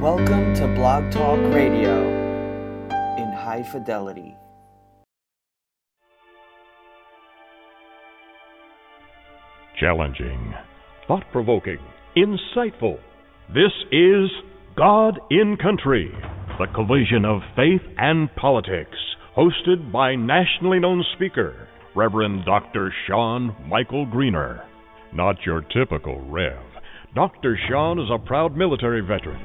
Welcome to Blog Talk Radio in high fidelity. Challenging, thought provoking, insightful. This is God in Country, the collision of faith and politics, hosted by nationally known speaker, Reverend Dr. Sean Michael Greener. Not your typical Rev. Dr. Sean is a proud military veteran,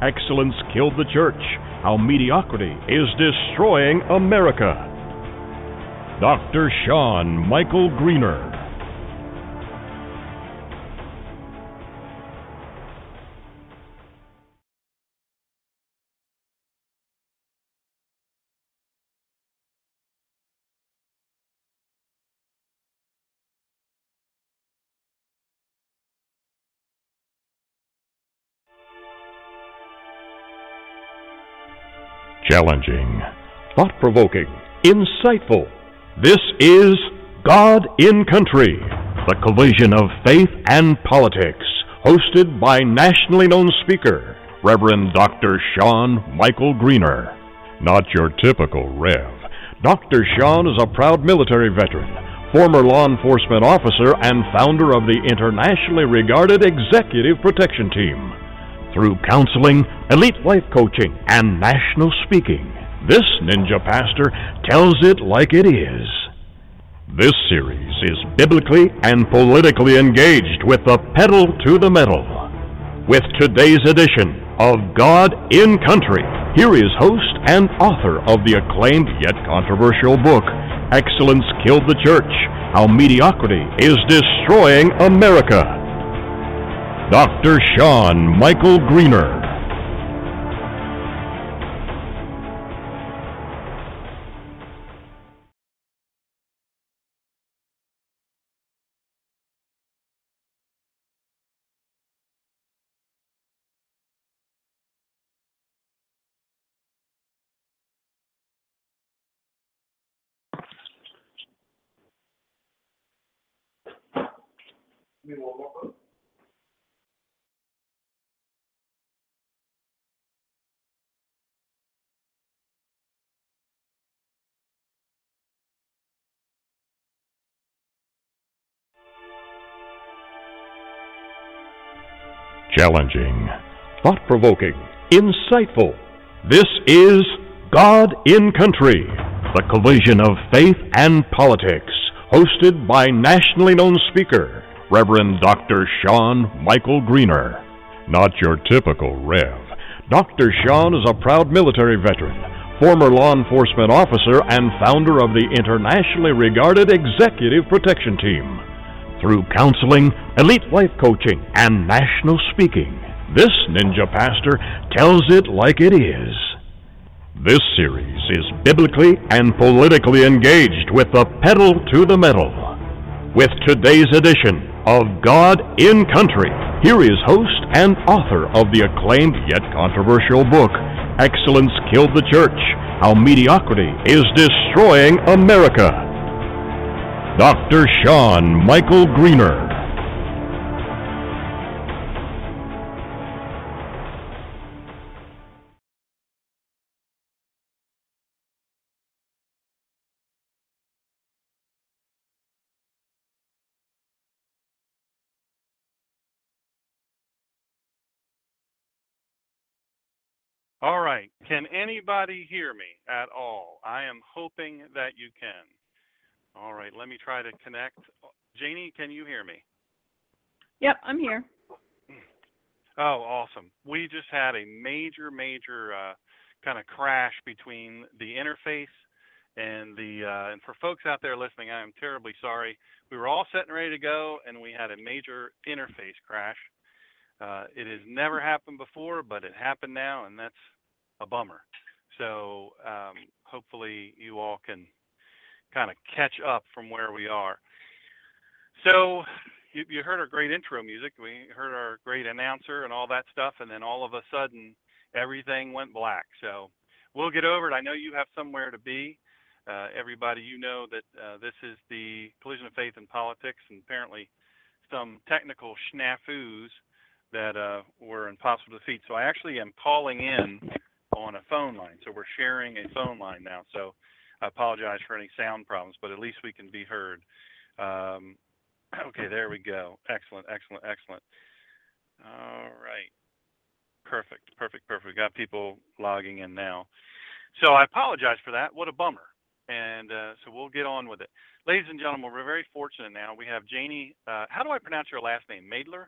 Excellence Killed the Church How Mediocrity is Destroying America. Dr. Sean Michael Greener. Challenging, thought provoking, insightful. This is God in Country, the collision of faith and politics, hosted by nationally known speaker, Reverend Dr. Sean Michael Greener. Not your typical Rev. Dr. Sean is a proud military veteran, former law enforcement officer, and founder of the internationally regarded Executive Protection Team. Through counseling, elite life coaching, and national speaking, this ninja pastor tells it like it is. This series is biblically and politically engaged with the pedal to the metal. With today's edition of God in Country, here is host and author of the acclaimed yet controversial book, Excellence Killed the Church How Mediocrity is Destroying America. Dr. Sean Michael Greener. Challenging, thought provoking, insightful. This is God in Country, the collision of faith and politics, hosted by nationally known speaker, Reverend Dr. Sean Michael Greener. Not your typical Rev. Dr. Sean is a proud military veteran, former law enforcement officer, and founder of the internationally regarded Executive Protection Team. Through counseling, elite life coaching, and national speaking, this ninja pastor tells it like it is. This series is biblically and politically engaged with the pedal to the metal. With today's edition of God in Country, here is host and author of the acclaimed yet controversial book, Excellence Killed the Church How Mediocrity is Destroying America. Dr. Sean Michael Greener. All right. Can anybody hear me at all? I am hoping that you can. All right. Let me try to connect. Janie, can you hear me? Yep, I'm here. Oh, awesome. We just had a major, major uh, kind of crash between the interface and the. Uh, and for folks out there listening, I am terribly sorry. We were all set and ready to go, and we had a major interface crash. Uh, it has never happened before, but it happened now, and that's a bummer. So um, hopefully you all can kind of catch up from where we are. So you, you heard our great intro music. We heard our great announcer and all that stuff, and then all of a sudden everything went black. So we'll get over it. I know you have somewhere to be. Uh, everybody, you know that uh, this is the collision of faith and politics, and apparently some technical snafus that uh, were impossible to defeat. So I actually am calling in on a phone line. So we're sharing a phone line now. So I apologize for any sound problems, but at least we can be heard. Um, okay, there we go. Excellent, excellent, excellent. All right. Perfect, perfect, perfect. We got people logging in now. So I apologize for that. What a bummer. And uh, so we'll get on with it. Ladies and gentlemen, we're very fortunate now. We have Janie. Uh, how do I pronounce your last name? Maedler?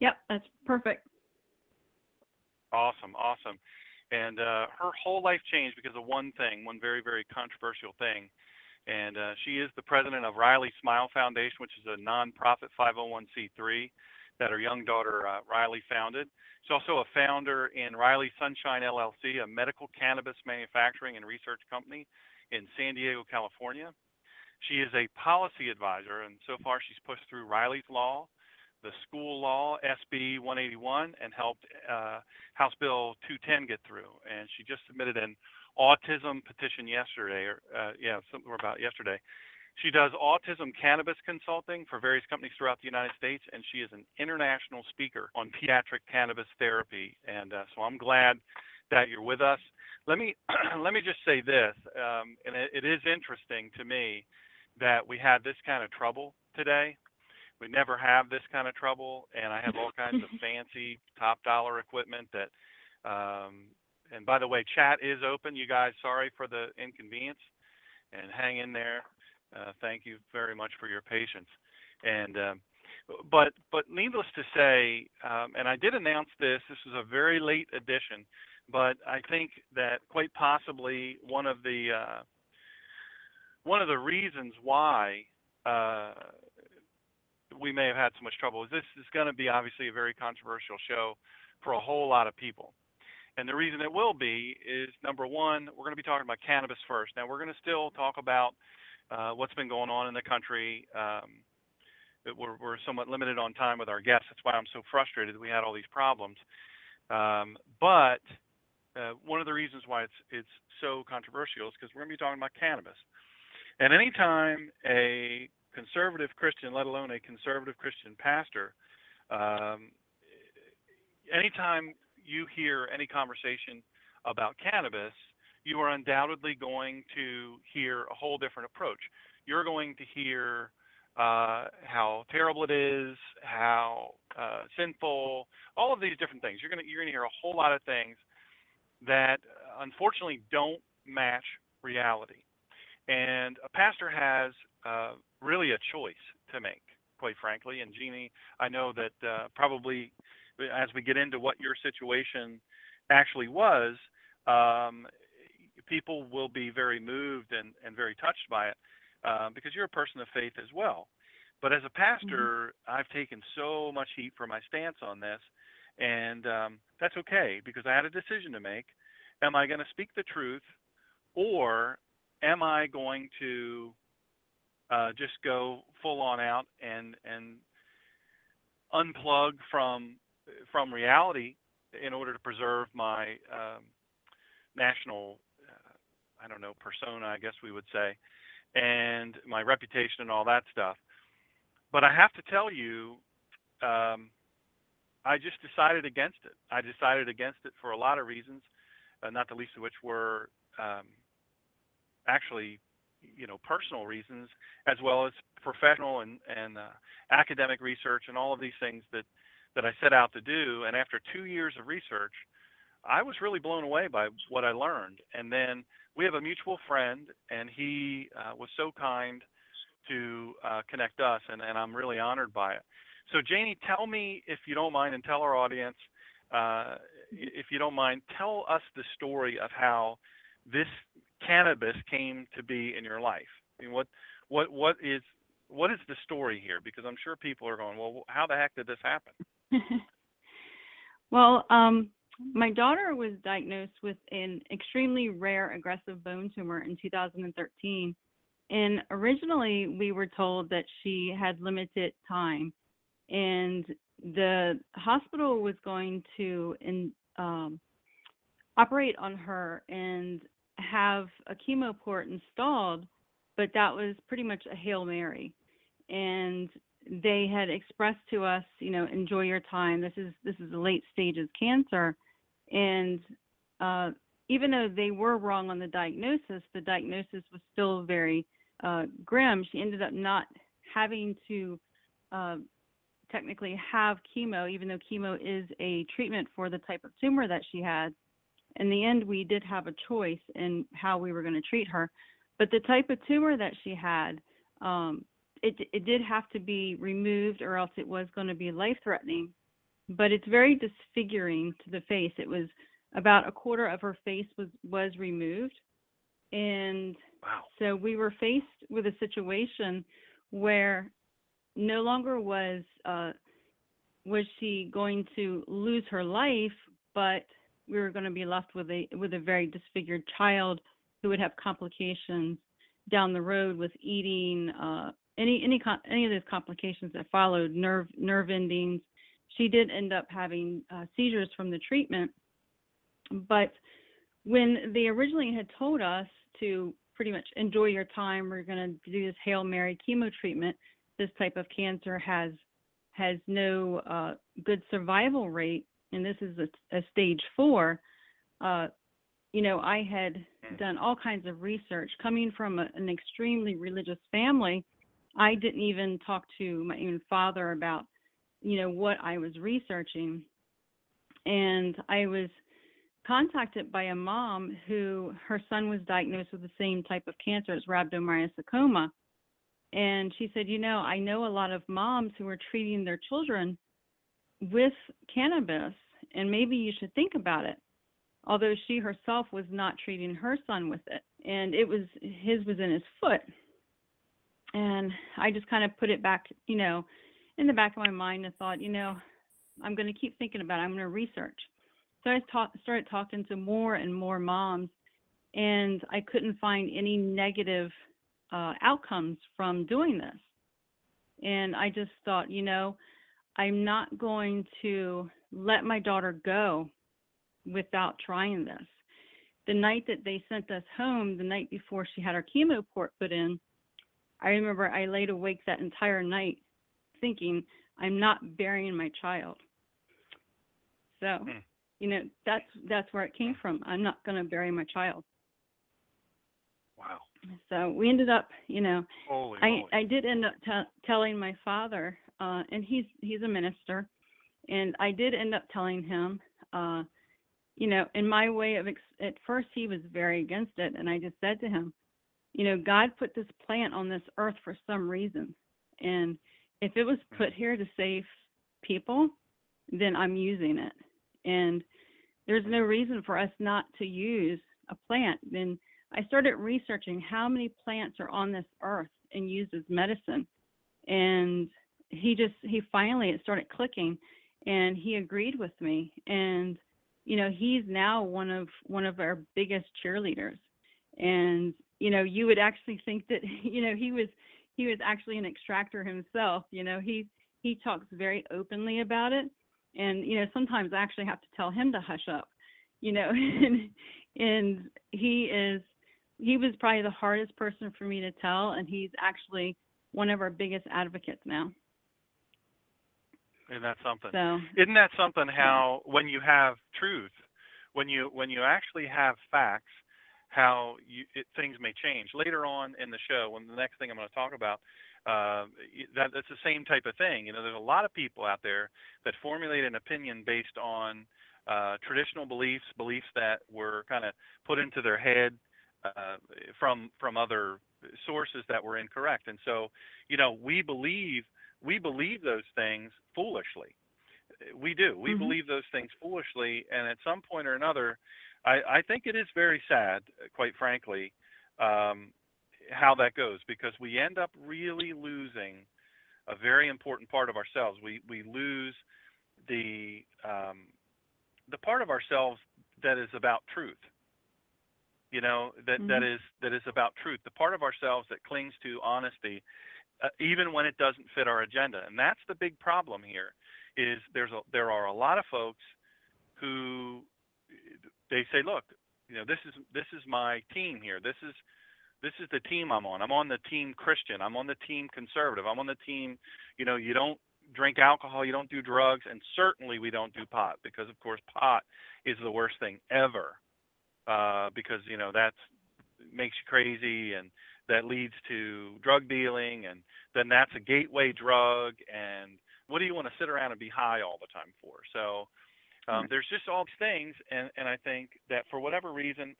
Yep, that's perfect. Awesome, awesome. And uh, her whole life changed because of one thing, one very, very controversial thing. And uh, she is the president of Rylie Smile Foundation, which is a nonprofit 501c3 that her young daughter uh, Rylie founded. She's also a founder in Rylie Sunshine LLC, a medical cannabis manufacturing and research company in San Diego, California. She is a policy advisor, and so far she's pushed through Rylie's Law, the school law, SB 181, and helped uh, House Bill 210 get through. And she just submitted an autism petition yesterday, or uh, yeah, something about yesterday. She does autism cannabis consulting for various companies throughout the United States, and she is an international speaker on pediatric cannabis therapy. And uh, so I'm glad that you're with us. Let me let me just say this, um, and it, it is interesting to me that we had this kind of trouble today. We never have this kind of trouble, and I have all kinds of fancy top dollar equipment that. Um, and by the way, chat is open. You guys, sorry for the inconvenience, and hang in there. Uh, thank you very much for your patience. And um, but but needless to say, um, and I did announce this. This is a very late addition, but I think that quite possibly one of the uh, one of the reasons why uh, we may have had so much trouble is this is going to be obviously a very controversial show for a whole lot of people. And the reason it will be is number one, we're going to be talking about cannabis first. Now, we're going to still talk about uh, what's been going on in the country. Um, we're, we're, somewhat limited on time with our guests. That's why I'm so frustrated that we had all these problems. Um, but uh, one of the reasons why it's it's so controversial is because we're going to be talking about cannabis. And anytime a conservative Christian, let alone a conservative Christian pastor, um, anytime you hear any conversation about cannabis, you are undoubtedly going to hear a whole different approach. You're going to hear uh, how terrible it is, how uh, sinful, all of these different things. You're going to you're going to hear a whole lot of things that uh, unfortunately don't match reality. And a pastor has uh, really a choice to make, quite frankly. And Janie, I know that uh, probably as we get into what your situation actually was, um, people will be very moved and, and very touched by it uh, because you're a person of faith as well. But as a pastor, mm-hmm. I've taken so much heat for my stance on this, and um, that's okay because I had a decision to make. Am I going to speak the truth, or am I going to uh, just go full on out and and unplug from from reality in order to preserve my um, national uh, I don't know persona I guess we would say and my reputation and all that stuff. But I have to tell you, um, I just decided against it. I decided against it for a lot of reasons, uh, not the least of which were um, actually you know personal reasons as well as professional and and uh, academic research and all of these things that that I set out to do and after 2 years of research I was really blown away by what I learned and then we have a mutual friend and he uh, was so kind to uh, connect us and, and I'm really honored by it. So Janie, tell me if you don't mind and tell our audience uh, if you don't mind, tell us the story of how this cannabis came to be in your life? I mean, what what what is what is the story here? Because I'm sure people are going, well, how the heck did this happen? well, um, My daughter was diagnosed with an extremely rare aggressive bone tumor in 2013. And originally, we were told that she had limited time, and the hospital was going to in, um, operate on her and have a chemo port installed, but that was pretty much a hail mary. And they had expressed to us, you know, enjoy your time. This is this is late stages cancer, and uh, even though they were wrong on the diagnosis, the diagnosis was still very uh, grim. She ended up not having to uh, technically have chemo, even though chemo is a treatment for the type of tumor that she had. In the end, we did have a choice in how we were going to treat her, but the type of tumor that she had. Um, it, it did have to be removed or else it was going to be life threatening but it's very disfiguring to the face it was about a quarter of her face was was removed and Wow. so we were faced with a situation where no longer was uh, was she going to lose her life, but we were going to be left with a with a very disfigured child who would have complications down the road with eating, uh, any any any of those complications that followed, nerve nerve endings. She did end up having uh, seizures from the treatment, but when they originally had told us to pretty much enjoy your time, we're going to do this hail mary chemo treatment. This type of cancer has has no uh, good survival rate, and this is a, a stage four. Uh, you know, I had done all kinds of research. Coming from a, an extremely religious family, I didn't even talk to my own father about, you know, what I was researching. And I was contacted by a mom who her son was diagnosed with the same type of cancer as rhabdomyosarcoma. And she said, You know, I know a lot of moms who are treating their children with cannabis, and maybe you should think about it. Although she herself was not treating her son with it, and it was his was in his foot. And I just kind of put it back, you know, in the back of my mind and thought, you know, I'm going to keep thinking about it. I'm going to research. So I ta- started talking to more and more moms, and I couldn't find any negative uh, outcomes from doing this. And I just thought, you know, I'm not going to let my daughter go without trying this. The night that they sent us home, the night before she had her chemo port put in, I remember I laid awake that entire night thinking, I'm not burying my child. So, Hmm. you know, that's that's where it came from. I'm not going to bury my child. Wow. So we ended up, you know, Holy I. I did end up t- telling my father, uh, and he's he's a minister, and I did end up telling him, uh, you know, in my way of ex- at first he was very against it, and I just said to him, you know, God put this plant on this earth for some reason, and if it was put here to save people, then I'm using it, and there's no reason for us not to use a plant. Then I started researching how many plants are on this earth and used as medicine. And he just he finally it started clicking and he agreed with me. And you know, he's now one of one of our biggest cheerleaders. And you know, you would actually think that you know, he was he was actually an extractor himself, you know, he he talks very openly about it. And you know, sometimes I actually have to tell him to hush up, you know, and and he is he was probably the hardest person for me to tell and he's actually one of our biggest advocates now Isn't that something? so Isn't that something how when you have truth, when you when you actually have facts, how you it, things may change later on in the show. When the next thing I'm going to talk about, uh, that that's the same type of thing. You know, there's a lot of people out there that formulate an opinion based on uh, traditional beliefs, beliefs that were kind of put into their head uh, from from other sources that were incorrect. And so, you know, we believe we believe those things foolishly. We do. We Mhm. believe those things foolishly, and at some point or another, I, I think it is very sad, quite frankly, um, how that goes because we end up really losing a very important part of ourselves. We we lose the um, the part of ourselves that is about truth. You know that that Mhm. is that is about truth. The part of ourselves that clings to honesty, uh, even when it doesn't fit our agenda. And that's the big problem here. Is there's a, there are a lot of folks who they say, look, you know, this is this is my team here. This is this is the team I'm on. I'm on the team Christian. I'm on the team conservative. I'm on the team, you know, you don't drink alcohol, you don't do drugs, and certainly we don't do pot because of course pot is the worst thing ever. Uh, because you know that's makes you crazy and that leads to drug dealing and then that's a gateway drug and what do you want to sit around and be high all the time for? So um, Right. there's just all these things, and, and I think that for whatever reason,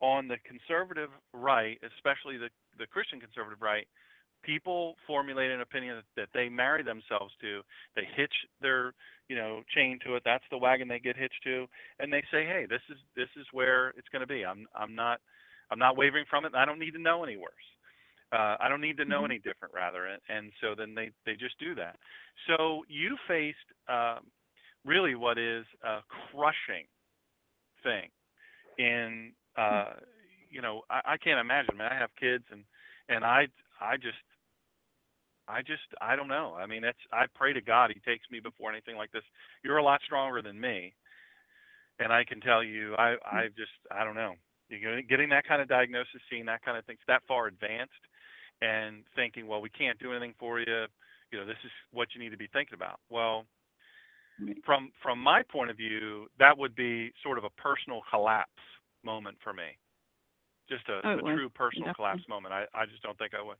on the conservative right, especially the, the Christian conservative right, people formulate an opinion that, that they marry themselves to. They hitch their you know chain to it. That's the wagon they get hitched to, and they say, hey, this is this is where it's going to be. I'm I'm not I'm not wavering from it. I don't need to know any worse. Uh, I don't need to know Mhm. any different, rather, and, and so then they they just do that. So you faced um, really what is a crushing thing in uh you know I, I can't imagine I, mean, I have kids and and I I just I just I don't know I mean it's I pray to God he takes me before anything like this you're a lot stronger than me and I can tell you I I just I don't know you know getting that kind of diagnosis seeing that kind of things that far advanced and thinking well we can't do anything for you you know this is what you need to be thinking about well from from my point of view, that would be sort of a personal collapse moment for me. Just a, Oh, a true personal definitely. collapse moment. I, I just don't think I would.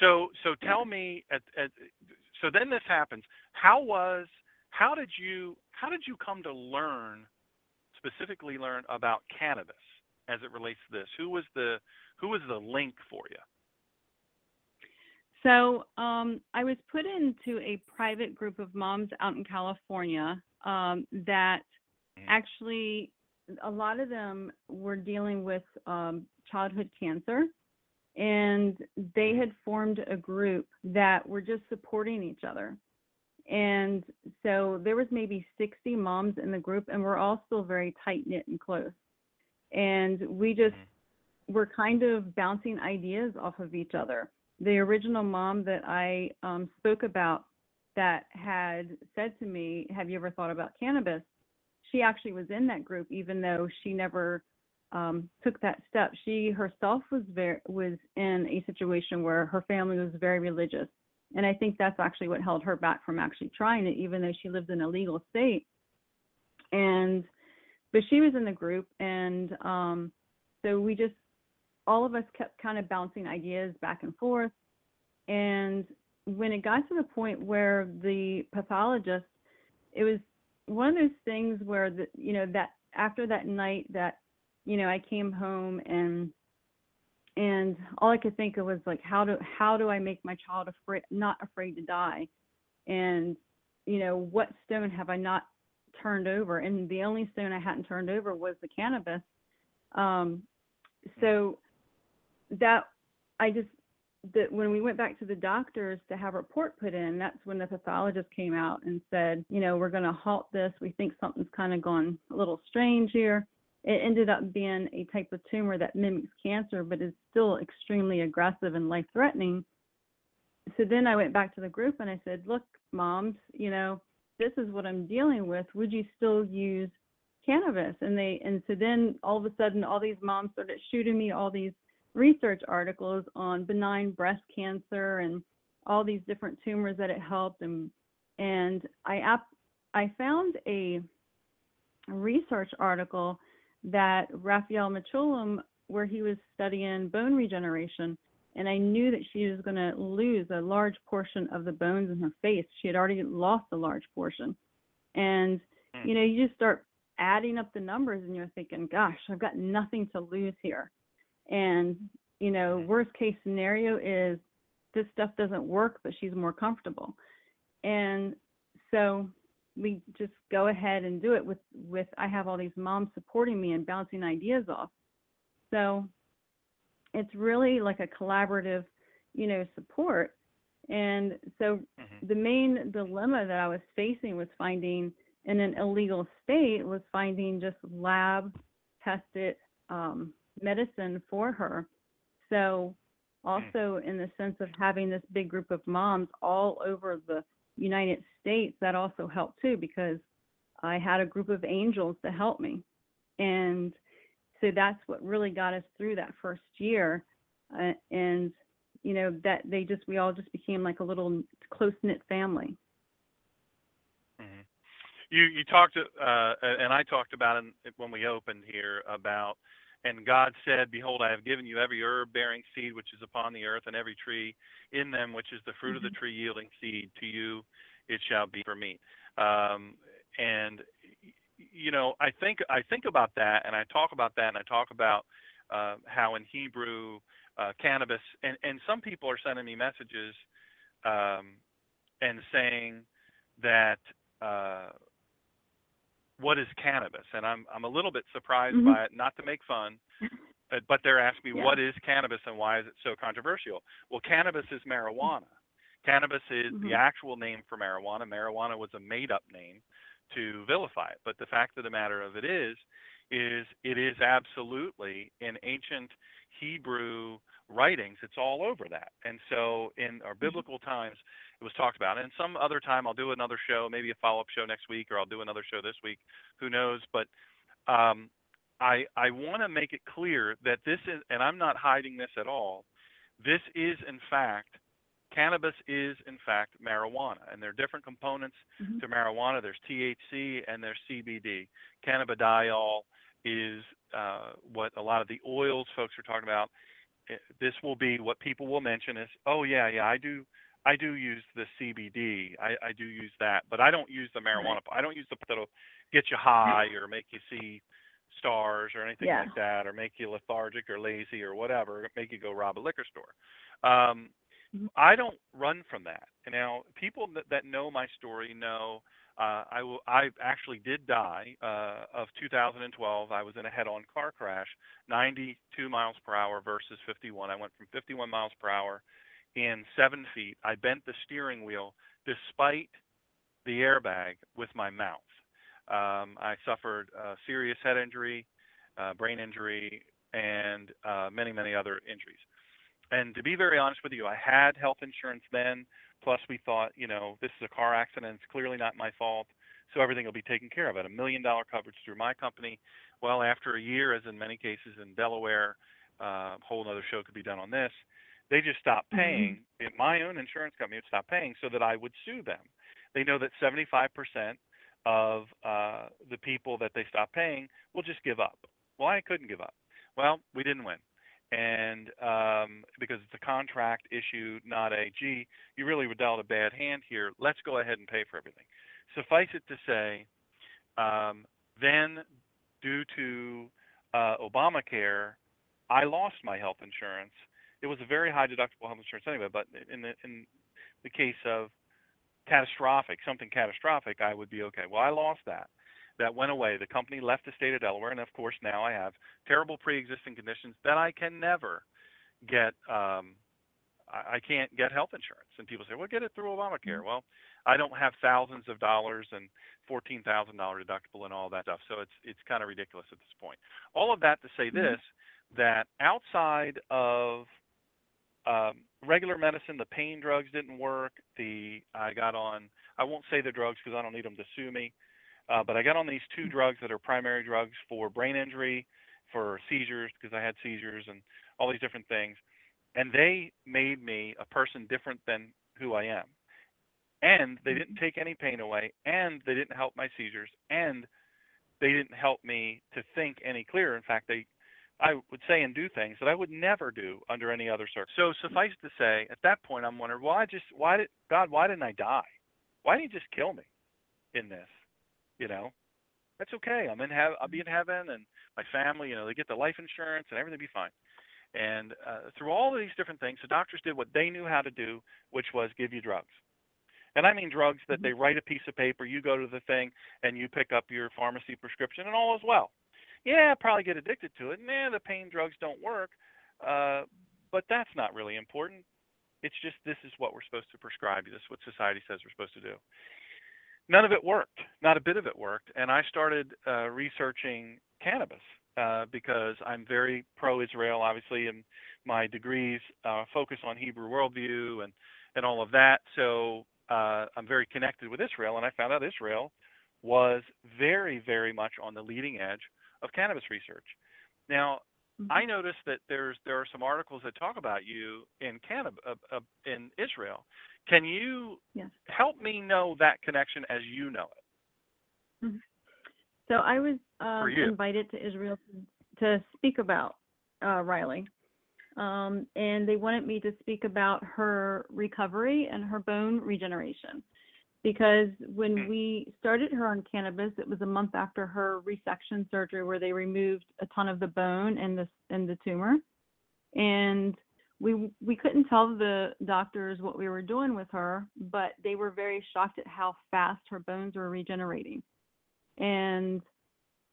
So so Yeah. tell me at, at so then this happens. How was how did you how did you come to learn specifically learn about cannabis as it relates to this? Who was the who was the link for you? So um, I was put into a private group of moms out in California um, that Mhm. actually, a lot of them were dealing with um, childhood cancer. And they had formed a group that were just supporting each other. And so there was maybe 60 moms in the group, and we're all still very tight knit and close. And we just were kind of bouncing ideas off of each other the original mom that I um, spoke about that had said to me, Have you ever thought about cannabis? She actually was in that group, even though she never um, took that step. She herself was very was in a situation where her family was very religious, and I think that's actually what held her back from actually trying it, even though she lived in a legal state. And but she was in the group, and um, so we just all of us kept kind of bouncing ideas back and forth. And when it got to the point where the pathologist, it was one of those things where the you know that after that night that you know I came home and and all I could think of was like how do how do I make my child afraid not afraid to die, and you know what stone have I not turned over? And the only stone I hadn't turned over was the cannabis. Um, so that I just that when we went back to the doctors to have a report put in, that's when the pathologist came out and said, you know, we're going to halt this. We think something's kind of gone a little strange here. It ended up being a type of tumor that mimics cancer, but is still extremely aggressive and life threatening. So then I went back to the group and I said, look, moms, you know, this is what I'm dealing with. Would you still use cannabis? And they, and so then all of a sudden, all these moms started shooting me all these research articles on benign breast cancer and all these different tumors that it helped and and I ap- I found a research article that Raphael Mechoulam where he was studying bone regeneration and I knew that she was going to lose a large portion of the bones in her face. She had already lost a large portion. And Hmm. you know, you just start adding up the numbers and you're thinking, gosh, I've got nothing to lose here. And, you know, Mhm. worst case scenario is this stuff doesn't work, but she's more comfortable. And so we just go ahead and do it with, with I have all these moms supporting me and bouncing ideas off. So it's really like a collaborative, you know, support. And so Mhm. the main dilemma that I was facing was finding in an illegal state was finding just lab tested um, medicine for her. So, also in the sense of having this big group of moms all over the United States, that also helped too because I had a group of angels to help me. And so that's what really got us through that first year. Uh, and, you know, that they just, we all just became like a little close knit family. hmm You you talked uh, and I talked about it when we opened here about and God said, Behold, I have given you every herb bearing seed which is upon the earth, and every tree in them which is the fruit Mm-hmm. of the tree yielding seed. To you it shall be for meat. Um, and you know, I think I think about that, and I talk about that, and I talk about uh, how in Hebrew uh, cannabis, and and some people are sending me messages um, and saying that. Uh, what is cannabis? And I'm I'm a little bit surprised Mhm. by it. Not to make fun, but, but they're asking me Yeah. what is cannabis and why is it so controversial? Well, cannabis is marijuana. Cannabis is the Mhm. actual name for marijuana. Marijuana was a made-up name to vilify it. But the fact of the matter of it is, is it is absolutely in ancient Hebrew writings. It's all over that. And so in our biblical times, it was talked about. And some other time, I'll do another show, maybe a follow-up show next week, or I'll do another show this week. Who knows? But um, I I want to make it clear that this is, and I'm not hiding this at all. This is in fact, cannabis is in fact marijuana, and there are different components Mhm. to marijuana. There's THC and there's CBD. Cannabidiol is uh, what a lot of the oils folks are talking about. Eh, This will be what people will mention is, oh yeah, yeah, I do. I do use the CBD. I, I do use that, but I don't use the marijuana. I don't use the that'll get you high or make you see stars or anything Yeah. like that, or make you lethargic or lazy or whatever, make you go rob a liquor store. Um. I don't run from that. Now, people that, that know my story know uh, I will. I actually did die uh, of 2012. I was in a head-on car crash, 92 miles per hour versus 51. I went from 51 miles per hour in seven feet. I bent the steering wheel despite the airbag with my mouth. Um, I suffered serious head injury, uh, brain injury, and uh, many, many other injuries. And to be very honest with you, I had health insurance then. Plus, we thought, you know, this is a car accident. It's clearly not my fault. So everything will be taken care of. At a million dollar coverage through my company. Well, after a year, as in many cases in Delaware, uh, a whole other show could be done on this. They just stopped Mhm. paying. In My own insurance company would stop paying so that I would sue them. They know that 75% of uh, the people that they stop paying will just give up. Well, I couldn't give up. Well, we didn't win. And um, because it's a contract issue, not a, gee, you really were dealt a bad hand here. Let's go ahead and pay for everything. Suffice it to say, um, then due to uh, Obamacare, I lost my health insurance. It was a very high deductible health insurance anyway, but in the in the case of catastrophic, something catastrophic, I would be okay. Well, I lost that. That went away. The company left the state of Delaware, and of course now I have terrible pre-existing conditions that I can never get. Um, I, I can't get health insurance, and people say, "Well, get it through Obamacare." Well, I don't have thousands of dollars and fourteen thousand dollar deductible and all that stuff, so it's it's kind of ridiculous at this point. All of that to say Mhm. this: that outside of um, regular medicine, the pain drugs didn't work. The I got on. I won't say the drugs because I don't need them to sue me. Uh, but I got on these two hmm. drugs that are primary drugs for brain injury, for seizures because I had seizures and all these different things, and they made me a person different than who I am. And they didn't mm-hmm. take any pain away, and they didn't help my seizures, and they didn't help me to think any clearer. In fact, they I would say and do things that I would never do under any other circumstance. So mm-hmm. suffice to say, at that point, I'm wondering, why just why did God? Why didn't I die? Why didn't you just kill me in this? You know, that's okay. I'm in heaven. I'll be in heaven, and my family, you know, they get the life insurance, and everything will be fine. And uh, through all of these different things, the doctors did what they knew how to do, which was give you drugs. And I mean drugs that they write a piece of paper, you go to the thing, and you pick up your pharmacy prescription, and all is well. Yeah, probably get addicted to it. Nah, the pain drugs don't work. Uh, but that's not really important. It's just this is what we're supposed to prescribe you. This is what society says we're supposed to do. None of it worked. Not a bit of it worked. And I started uh, researching cannabis uh, because I'm very pro-Israel, obviously, and my degrees uh, focus on Hebrew worldview and and all of that. So uh, I'm very connected with Israel, and I found out Israel was very, very much on the leading edge of cannabis research. Now, mm-hmm. I noticed that there's there are some articles that talk about you in Canada, uh, uh, in Israel. Can you yes. help me know that connection as you know it? Mm-hmm. So I was um, invited to Israel to, to speak about uh, Rylie, um, and they wanted me to speak about her recovery and her bone regeneration. Because when hmm. we started her on cannabis, it was a month after her resection surgery, where they removed a ton of the bone and the and the tumor, and we we couldn't tell the doctors what we were doing with her, but they were very shocked at how fast her bones were regenerating. And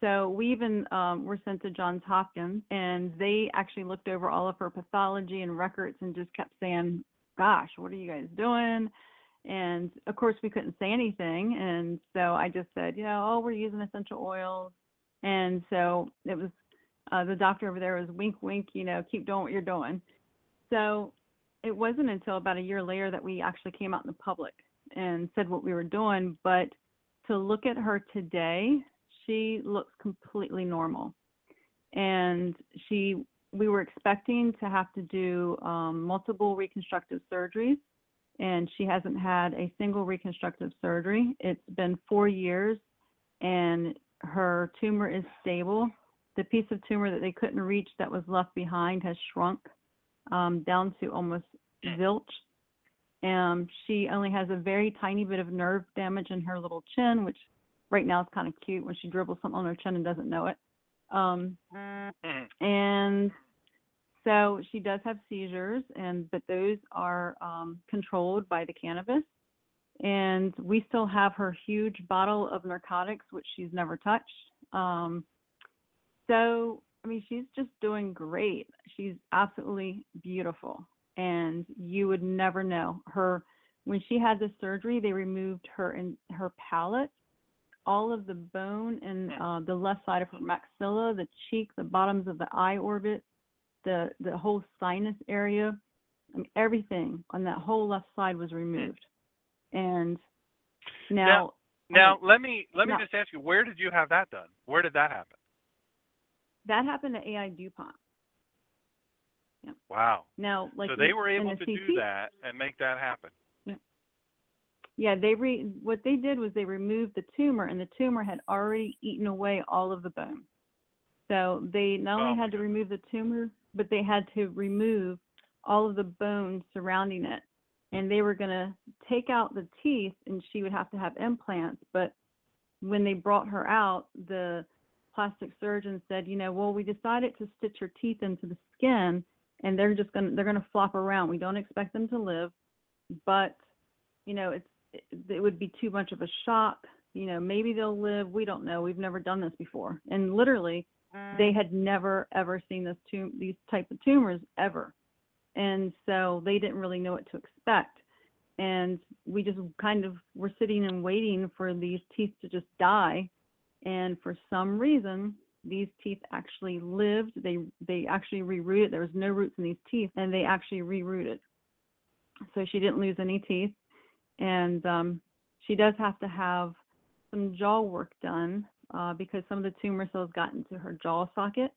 so we even um, were sent to Johns Hopkins, and they actually looked over all of her pathology and records and just kept saying, "Gosh, what are you guys doing?" And of course, we couldn't say anything, and so I just said, "You know, oh, we're using essential oils." And so it was uh, the doctor over there was wink, wink, you know, keep doing what you're doing. So it wasn't until about a year later that we actually came out in the public and said what we were doing. But to look at her today, she looks completely normal. And she, we were expecting to have to do um, multiple reconstructive surgeries, and she hasn't had a single reconstructive surgery. It's been four years, and her tumor is stable. The piece of tumor that they couldn't reach that was left behind has shrunk um, down to almost zilch. Um, she only has a very tiny bit of nerve damage in her little chin, which right now is kind of cute when she dribbles something on her chin and doesn't know it. Um, mm-hmm. and so she does have seizures, and but those are um, controlled by the cannabis. And we still have her huge bottle of narcotics, which she's never touched. Um, so I mean, she's just doing great. She's absolutely beautiful, and you would never know her. When she had the surgery, they removed her in her palate, all of the bone in uh, the left side of her maxilla, the cheek, the bottoms of the eye orbit, the the whole sinus area. I mean, everything on that whole left side was removed. And now, now, now let me let me now, just ask you, where did you have that done? Where did that happen? That happened at AI DuPont. Yeah. Wow. Now, like so they were able to do that and make that happen. Yeah. Yeah, they re what they did was they removed the tumor, and the tumor had already eaten away all of the bone. So they not only oh, had to remove the tumor, but they had to remove all of the bone surrounding it. And they were going to take out the teeth, and she would have to have implants. But when they brought her out, the plastic surgeon said, you know, well, we decided to stitch her teeth into the skin, and they're just gonna they're gonna flop around. We don't expect them to live, but you know, it's it, it would be too much of a shock. You know, maybe they'll live. We don't know. We've never done this before, and literally, they mm. had never ever seen this tum- these type of tumors ever, and so they didn't really know what to expect. And we just kind of were sitting and waiting for these teeth to just die and for some reason these teeth actually lived. They they actually rerooted. There was no roots in these teeth and they actually rerooted. So she didn't lose any teeth. And um, she does have to have some jaw work done uh, because some of the tumor cells got into her jaw socket.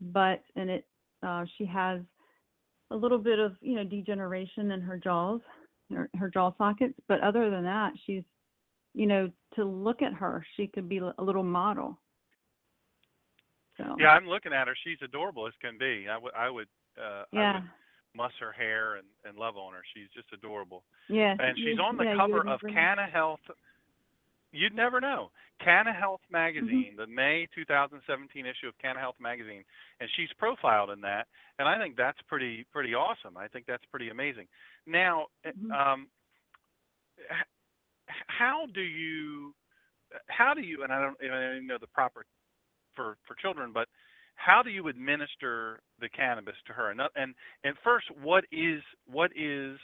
But and it uh, she has a little bit of you know degeneration in her jaws her, her jaw sockets. But other than that she's you know, to look at her, she could be a little model. So. Yeah, I'm looking at her. She's adorable as can be. I would, I would, uh, yeah. I would muss her hair and, and love on her. She's just adorable. Yeah. And she's on the yeah, cover of Canna Health. You'd never know. Canna Health mm-hmm. magazine, mm-hmm. the May 2017 issue of Canna Health magazine, and she's profiled in that. And I think that's pretty pretty awesome. I think that's pretty amazing. Now, mm-hmm. um, how do you how do you and I don't, I don't know the proper for for children, but how do you administer the cannabis to her? And and and first, what is what is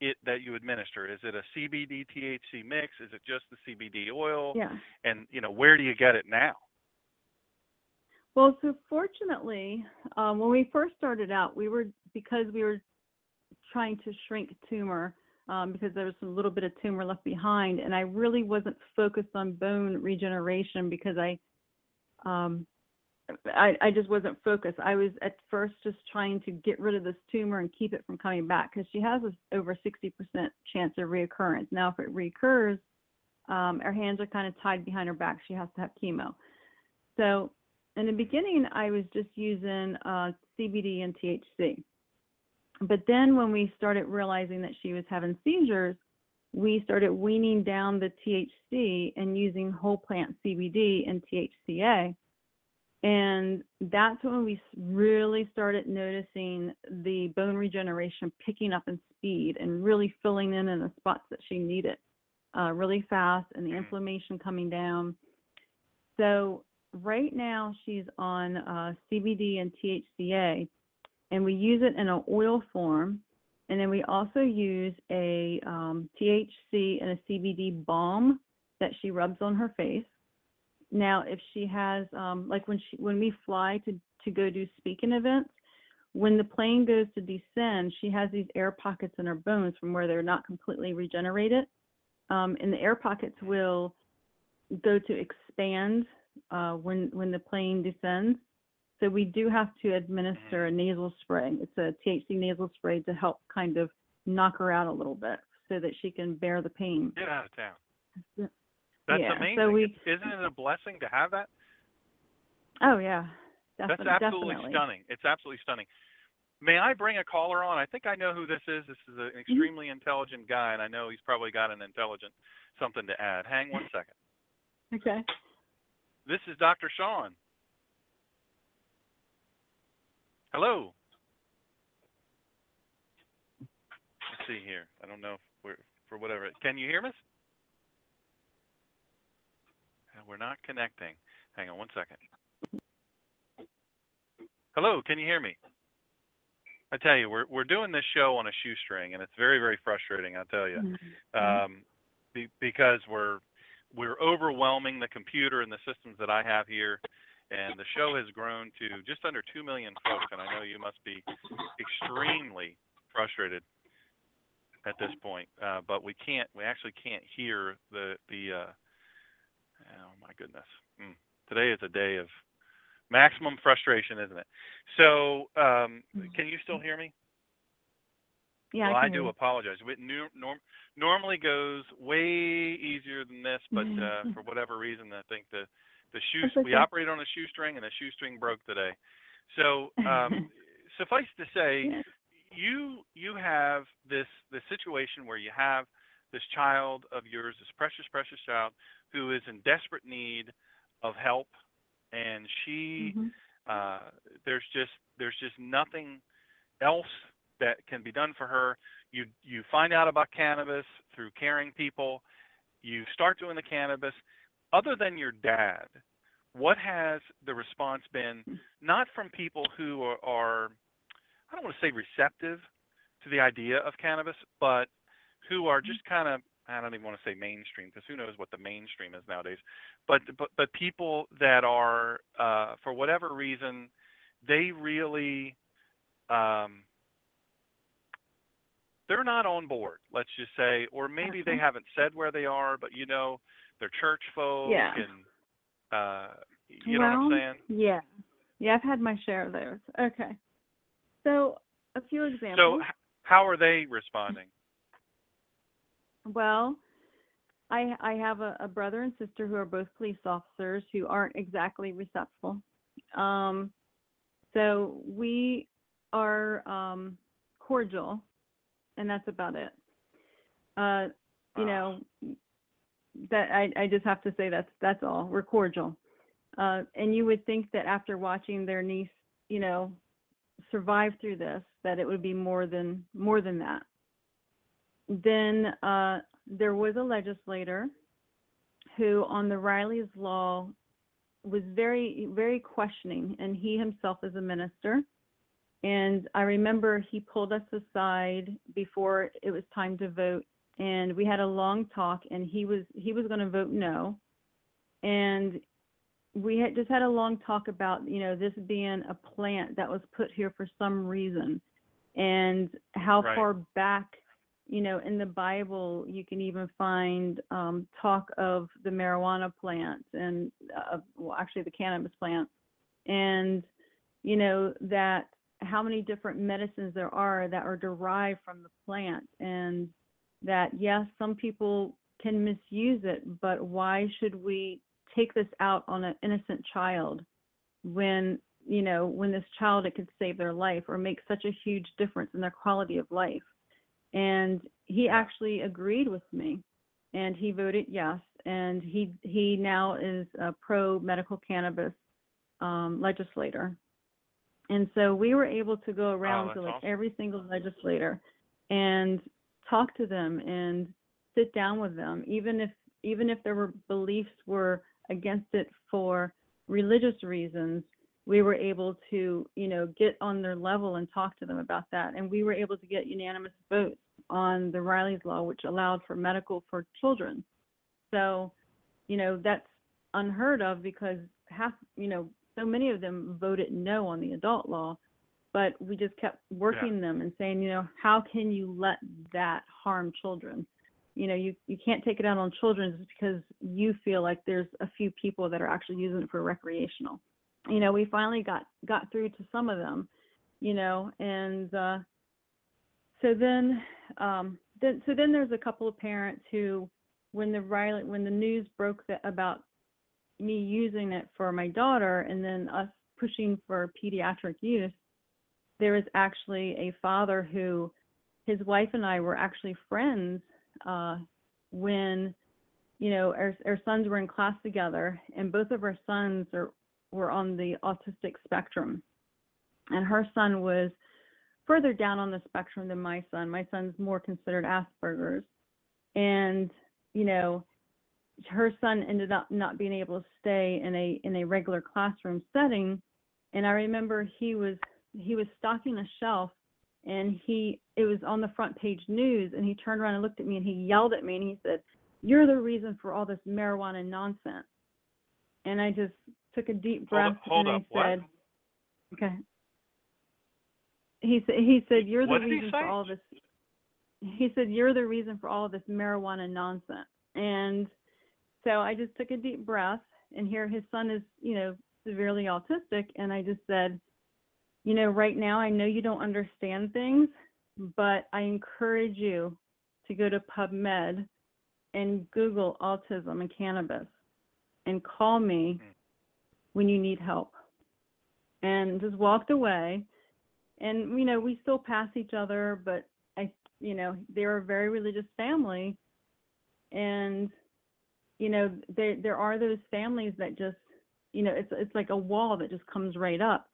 it that you administer? Is it a CBD THC mix? Is it just the CBD oil? Yeah. And you know, where do you get it now? Well, so fortunately, um, when we first started out, we were because we were trying to shrink tumor um, because there was a little bit of tumor left behind, and I really wasn't focused on bone regeneration because I, um, I, I just wasn't focused. I was at first just trying to get rid of this tumor and keep it from coming back because she has a, over 60% chance of reoccurrence. Now, if it recurs, um, her hands are kind of tied behind her back. She has to have chemo. So in the beginning, I was just using uh, CBD and THC. But then when we started realizing that she was having seizures, we started weaning down the THC and using whole plant CBD and THCA. And that's when we really started noticing the bone regeneration picking up in speed and really filling in in the spots that she needed uh, really fast and the Mm. inflammation coming down. So right now she's on uh, CBD and THCA, and we use it in an oil form. And then we also use a um, THC and a CBD balm that she rubs on her face. Now, if she has, um, like when she when we fly to to go do speaking events, when the plane goes to descend, she has these air pockets in her bones from where they're not completely regenerated, um, and the air pockets will go to expand uh, when when the plane descends. So we do have to administer a nasal spray. It's a THC nasal spray to help kind of knock her out a little bit so that she can bear the pain. Get out of town. Yeah. That's Yeah, so amazing. we- Isn't it a blessing to have that? Oh yeah, Definitely. That's absolutely definitely. stunning. It's absolutely stunning. May I bring a caller on? I think I know who this is. This is an Mm-hmm. extremely intelligent guy, and I know he's probably got an intelligent something to add. Hang one second. Okay. This is Dr. Sean. Hello. Let's see here. I don't know if we're for whatever. Can you hear us? Uh, We're not connecting. Hang on one second. Hello, can you hear me? I tell you, we're we're doing this show on a shoestring, and it's very very frustrating. I tell you, Mhm. um, be, because we're we're overwhelming the computer and the systems that I have here, and the show has grown to just under two million folks, and I know you must be extremely frustrated at this point. Uh, but we can't, we actually can't hear the the. Uh, oh my goodness, mm. today is a day of maximum frustration, isn't it? So, um, can you still hear me? Yeah, well, I I, do apologize. It nu- norm- normally goes way easier than this, but uh, for whatever reason, I think the the shoe That's we okay. operate on a shoestring, and the shoestring broke today. So, um, suffice to say, Yeah. you you have this this situation where you have this child of yours, this precious precious child, who is in desperate need of help, and she Mhm. uh, there's just there's just nothing else that can be done for her. You you find out about cannabis through caring people. You start doing the cannabis. Other than your dad, what has the response been? Not from people who are, are I don't want to say receptive to the idea of cannabis, but who are just kind of I don't even want to say mainstream because who knows what the mainstream is nowadays. But but but people that are uh, for whatever reason they really um, they're not on board. Let's just say, or maybe they haven't said where they are, but you know they're church folk Yeah. and uh, you know what I'm saying. Yeah. Yeah, I've had my share of those. Okay. So a few So examples. h- how are they responding? Well, I I have a, a brother and sister who are both police officers who aren't exactly receptive. Um, so we are um, cordial, and that's about it. Uh, you Ah. know, that I I just have to say that's that's all. We're cordial. Uh, and you would think that after watching their niece, you know, survive through this, that it would be more than more than that then uh, there was a legislator who, on the Rylie's law, was very, very questioning, and he himself is a minister. And I remember he pulled us aside before it was time to vote, and we had a long talk. And he was he was going to vote no, and we had just had a long talk about you know this being a plant that was put here for some reason, and how Right. far back you know in the Bible you can even find um, talk of the marijuana plant and uh, well actually the cannabis plant, and you know that how many different medicines there are that are derived from the plant and that yes some people can misuse it but why should we take this out on an innocent child when you know when this child it could save their life or make such a huge difference in their quality of life? And he actually agreed with me and he voted yes and he he now is a pro medical cannabis um, legislator. And so we were able to go around that's to like awesome. every single legislator and talk to them and sit down with them even if even if their beliefs were against it for religious reasons we were able to you know get on their level and talk to them about that. And we were able to get unanimous votes on the Rylie's law which allowed for medical for children. So you know that's unheard of because half you know so many of them voted no on the adult law but we just kept working them and saying you know how can you let that harm children? You know you you can't take it out on children just because you feel like there's a few people that are actually using it for recreational. You know we finally got got through to some of them you know and uh so then um then so then there's a couple of parents who when the Rylie when the news broke that about me using it for my daughter and then us pushing for pediatric use there was actually a father who his wife and I were actually friends uh when you know our our sons were in class together and both of our sons are were on the autistic spectrum. And her son was further down on the spectrum than my son. My son's more considered asperger's. And you know her son ended up not being able to stay in a in a regular classroom setting. And i remember he was he was stocking a shelf and he it was on the front page news and he turned around and looked at me and he yelled at me and he said you're the reason for all this marijuana nonsense. And i just took a deep breath hold and up, i what? said okay. He said he said you're the What did he reason for all this he said you're the reason for all this marijuana nonsense. And so i just took a deep breath and here his son is you know severely autistic and i just said you know right now i know you don't understand things but i encourage you to go to pubmed and google autism and cannabis and call me Hmm. when you need help and just walked away and you know we still pass each other but i you know they're a very religious family. And you know there there are those families that just you know it's it's like a wall that just comes right up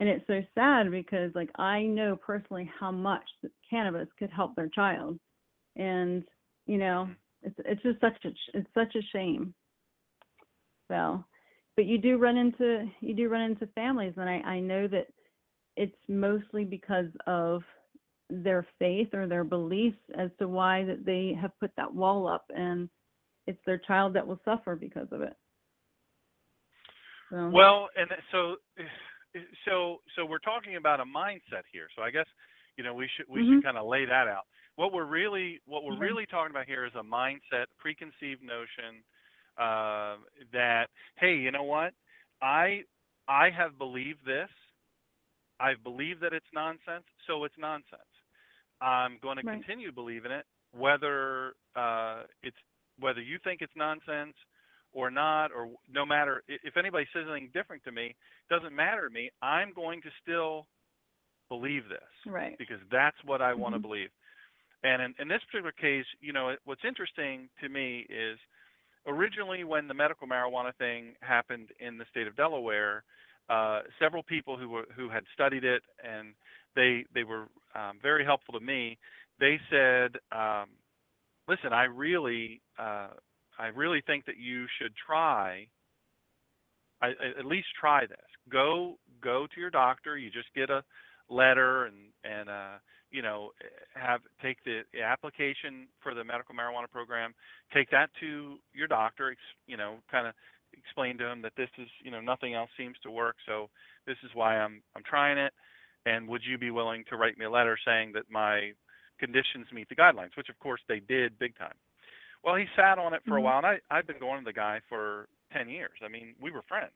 and it's so sad because like i know personally how much cannabis could help their child. And you know it's it's just such a it's such a shame. So but you do run into you do run into families and i i know that it's mostly because of their faith or their beliefs as to why that they have put that wall up and it's their child that will suffer because of it. So Well, and so so so we're talking about a mindset here. So I guess you know we should we Mhm. should kind of lay that out. What we're really what we're Mhm. really talking about here is a mindset, preconceived notion uh, that hey, you know what? I I have believed this. I believe that it's nonsense, so it's nonsense. I'm going to Right. continue believing it, whether uh, it's whether you think it's nonsense or not, or no matter if anybody says anything different to me, doesn't matter to me. I'm going to still believe this right because that's what I want to Mhm. believe. And in, in this particular case, you know, what's interesting to me is originally when the medical marijuana thing happened in the state of Delaware, uh, several people who were who had studied it and they they were um, very helpful to me. They said, um, "Listen, I really uh, I really think that you should try. I, at least try this. Go go to your doctor. You just get a letter and and uh, you know have take the application for the medical marijuana program, take that to your doctor, you know, kind of explain to him that this is you know nothing else seems to work, so this is why I'm I'm trying it, and would you be willing to write me a letter saying that my conditions meet the guidelines, which of course they did big time. Well, he sat on it for mm-hmm. a while, and I I've been going to the guy for ten years. I mean, we were friends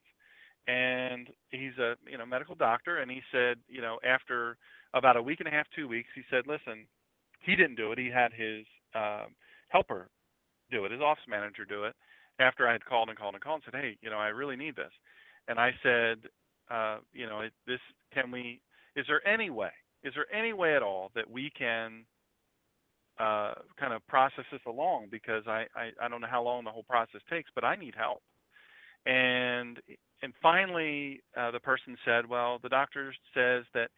and he's a you know medical doctor and he said you know after about a week and a half two weeks he said listen he didn't do it he had his uh, helper do it his office manager do it after i had called and called and called and said hey you know i really need this and i said uh, you know this can we is there any way is there any way at all that we can uh, kind of process this along because I, I i don't know how long the whole process takes but i need help and and finally, uh, the person said, "Well, the doctor says that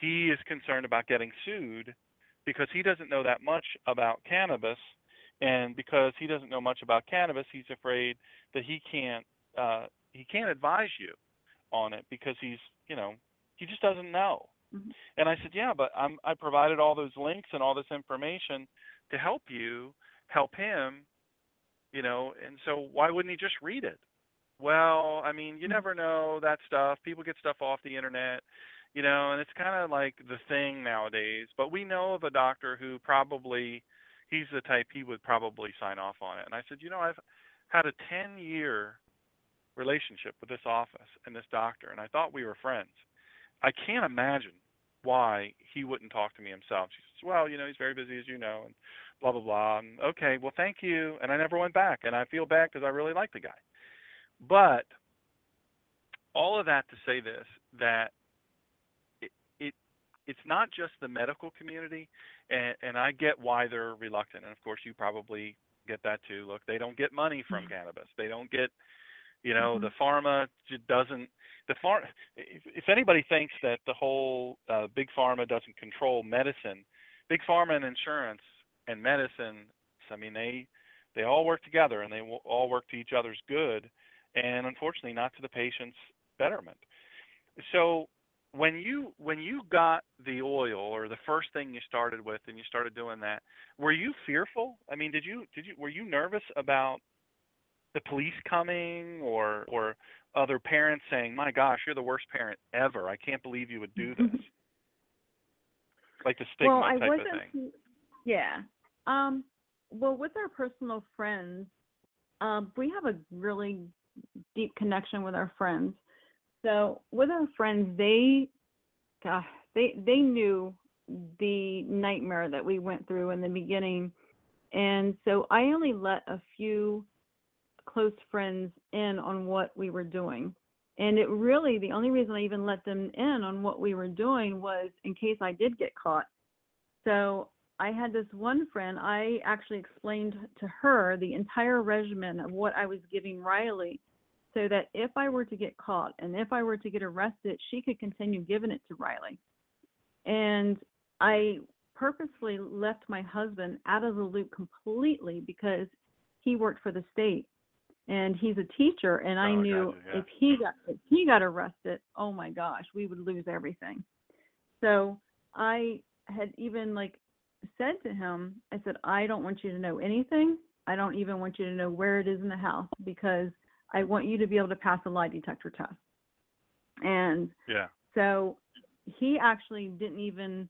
he is concerned about getting sued because he doesn't know that much about cannabis, and because he doesn't know much about cannabis, he's afraid that he can't uh, he can't advise you on it because he's you know he just doesn't know." Mm-hmm. And I said, "Yeah, but I'm, I provided all those links and all this information to help you help him, you know, and so why wouldn't he just read it?" Well, I mean, you mm. never know that stuff. People get stuff off the internet, you know, and it's kind of like the thing nowadays. But we know of a doctor who probably he's the type he would probably sign off on it. And I said, you know, I've had a 10 year relationship with this office and this doctor, and I thought we were friends. I can't imagine why he wouldn't talk to me himself. She says, well, you know, he's very busy, as you know, and blah blah blah. And, okay, well, thank you. And I never went back, and I feel bad because I really like the guy. But all of that to say this that it, it it's not just the medical community, and, and I get why they're reluctant. And of course, you probably get that too. Look, they don't get money from mm-hmm. cannabis. They don't get, you know, mm-hmm. the pharma doesn't. The farm. If, if anybody thinks that the whole uh, big pharma doesn't control medicine, big pharma and insurance and medicine. I mean, they they all work together and they all work to each other's good and unfortunately not to the patient's betterment. So when you when you got the oil or the first thing you started with and you started doing that, were you fearful? I mean, did you did you were you nervous about the police coming or or other parents saying, "My gosh, you're the worst parent ever. I can't believe you would do this." like the stigma well, I type wasn't, of thing. Yeah. Um well, with our personal friends, um, we have a really deep connection with our friends. So with our friends, they, gosh, they they knew the nightmare that we went through in the beginning, and so I only let a few close friends in on what we were doing. And it really, the only reason I even let them in on what we were doing was in case I did get caught. So I had this one friend, I actually explained to her the entire regimen of what I was giving Rylie so that if I were to get caught and if I were to get arrested, she could continue giving it to Rylie. And I purposely left my husband out of the loop completely because he worked for the state and he's a teacher and I oh, knew gotcha, yeah. if he got if he got arrested, oh my gosh, we would lose everything. So I had even like said to him, I said, I don't want you to know anything. I don't even want you to know where it is in the house because I want you to be able to pass a lie detector test. And yeah. So he actually didn't even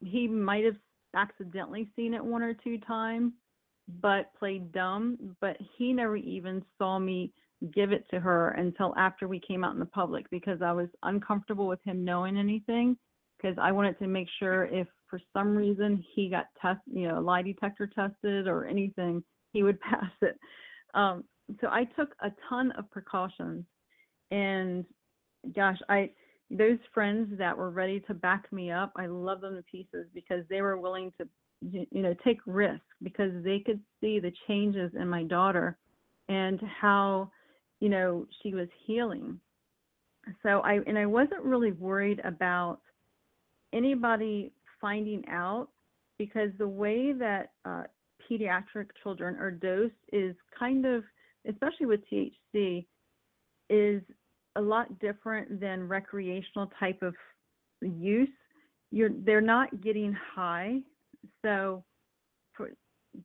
he might have accidentally seen it one or two times but played dumb but he never even saw me give it to her until after we came out in the public because I was uncomfortable with him knowing anything because I wanted to make sure if for some reason he got test you know lie detector tested or anything he would pass it. Um so I took a ton of precautions and gosh, I those friends that were ready to back me up, I love them to pieces because they were willing to you know take risks because they could see the changes in my daughter and how you know she was healing. So I and I wasn't really worried about anybody finding out because the way that uh, pediatric children are dosed is kind of especially with THC, is a lot different than recreational type of use, you're they're not getting high. So for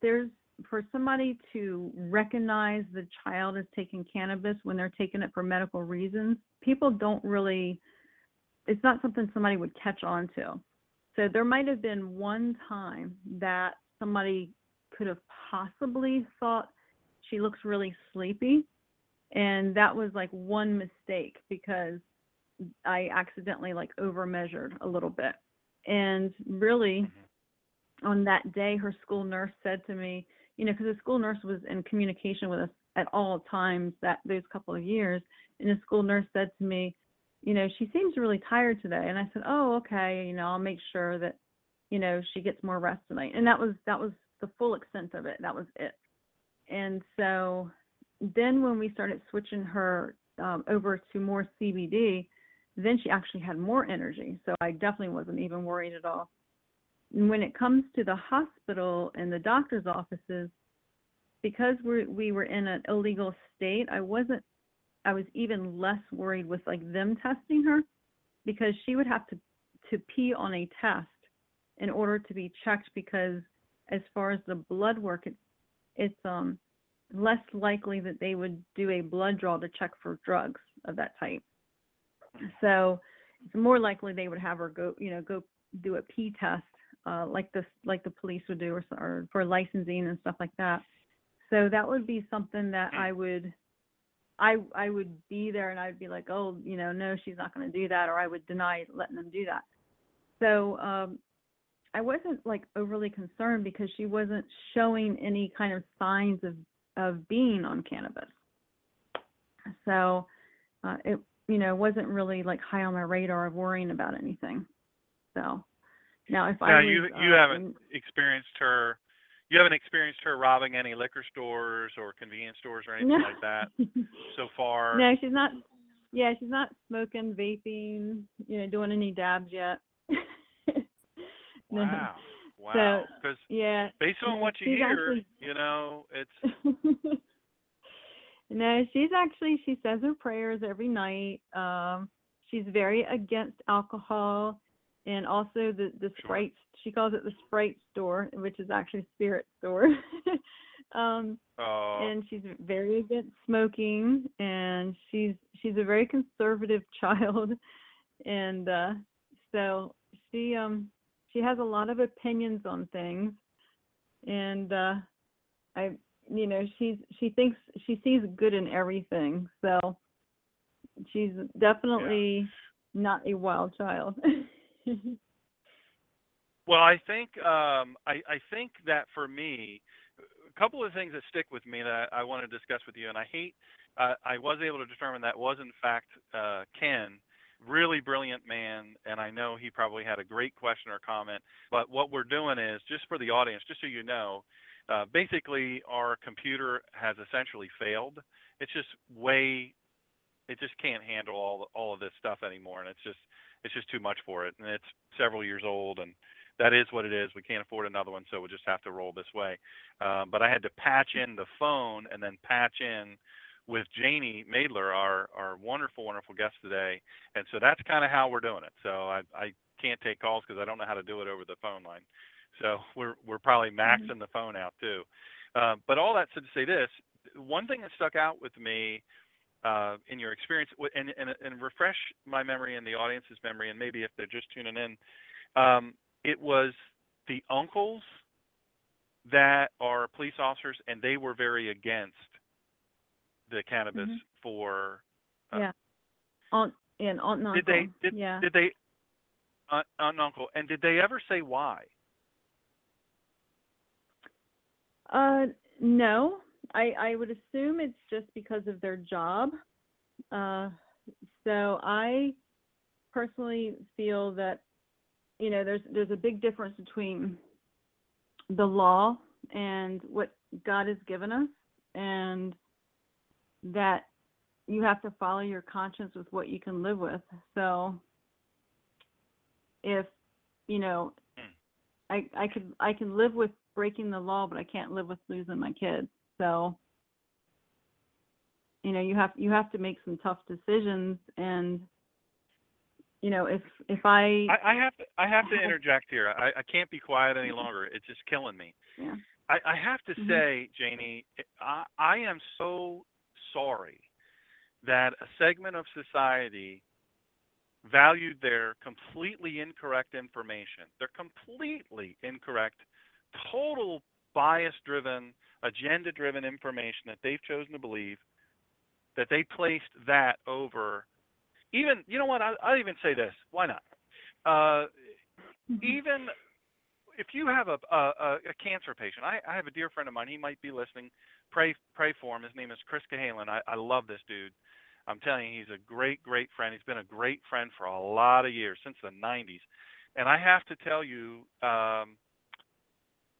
there's for somebody to recognize the child is taking cannabis when they're taking it for medical reasons, people don't really it's not something somebody would catch on to. So there might have been one time that somebody could have possibly thought she looks really sleepy and that was like one mistake because I accidentally like over measured a little bit. And really Mm-hmm. On that day her school nurse said to me, you know, because the school nurse was in communication with us at all times that those couple of years, and the school nurse said to me, you know, she seems really tired today. And I said, oh, okay, you know, I'll make sure that, you know, she gets more rest tonight. And that was that was the full extent of it. That was it. And so then when we started switching her um, over to more CBD, then she actually had more energy. So I definitely wasn't even worried at all. When it comes to the hospital and the doctor's offices, because we we were in an illegal state, I wasn't. I was even less worried with like them testing her, because she would have to to pee on a test in order to be checked. Because as far as the blood work, it's it's um less likely that they would do a blood draw to check for drugs of that type. So it's more likely they would have her go, you know, go do a pee test, uh, like this, like the police would do, or, or for licensing and stuff like that. So that would be something that I would, I I would be there and I'd be like, oh, you know, no, she's not going to do that, or I would deny letting them do that. So um, I wasn't like overly concerned because she wasn't showing any kind of signs of of being on cannabis. So uh, it you know wasn't really like high on my radar of worrying about anything. So now if I Now was, you you uh, haven't in- experienced her. You haven't experienced her robbing any liquor stores or convenience stores or anything no. like that so far. no, she's not. Yeah, she's not smoking, vaping, you know, doing any dabs yet. No. Wow. Wow. Because Yeah. based on what you hear, actually- you know, it's no, she's actually she says her prayers every night. Um, she's very against alcohol and also the the. Sprite. She calls it the Sprite store, which is actually spirit store. um, oh and she's very against smoking, and she's she's a very conservative child, and uh, so she um she has a lot of opinions on things, and uh, I you know she's she thinks she sees good in everything, so she's definitely not a wild child. Well, I think um, I, I think that for me, a couple of things that stick with me that I want to discuss with you, and I hate uh, I was able to determine that was in fact uh, Ken, really brilliant man, and I know he probably had a great question or comment. But what we're doing is just for the audience, just so you know, uh, basically our computer has essentially failed. It's just way, it just can't handle all all of this stuff anymore, and it's just it's just too much for it, and it's several years old and that is what it is. We can't afford another one, so we'll just have to roll this way. Um, but I had to patch in the phone and then patch in with Janie Maedler, our our wonderful, wonderful guest today. And so that's kind of how we're doing it. So I I can't take calls because I don't know how to do it over the phone line. So we're we're probably maxing the phone out too. Uh, but all that said to say this, one thing that stuck out with me in your experience, and, and and refresh my memory and the audience's memory, and maybe if they're just tuning in. Um, it was the uncles that are police officers, and they were very against the cannabis Mhm. for. Uh, yeah. Aunt and aunt and Did they? uncle. Did, yeah. did they? Aunt, aunt and uncle, and did they ever say why? Uh, no. I I would assume it's just because of their job. Uh, so I personally feel that you know there's there's a big difference between the law and what God has given us, and that you have to follow your conscience with what you can live with. So if you know I I could I can live with breaking the law, but I can't live with losing my kids. So you know, you have you have to make some tough decisions and you know, if if I, I, I have to I have to interject here. I, I can't be quiet any longer. It's just killing me. yeah, I, I have to Mhm. say, Janie, I, I am so sorry that a segment of society valued their completely incorrect information, their completely incorrect, total bias driven, agenda driven information that they've chosen to believe, that they placed that over even, you know what, I, I'll even say this. Why not? Uh, Mhm. even if you have a, a a cancer patient, I, I have a dear friend of mine. He might be listening. Pray pray for him. His name is Chris Cahalan. I, I love this dude. I'm telling you, he's a great great friend. He's been a great friend for a lot of years since the 90s. And I have to tell you, um,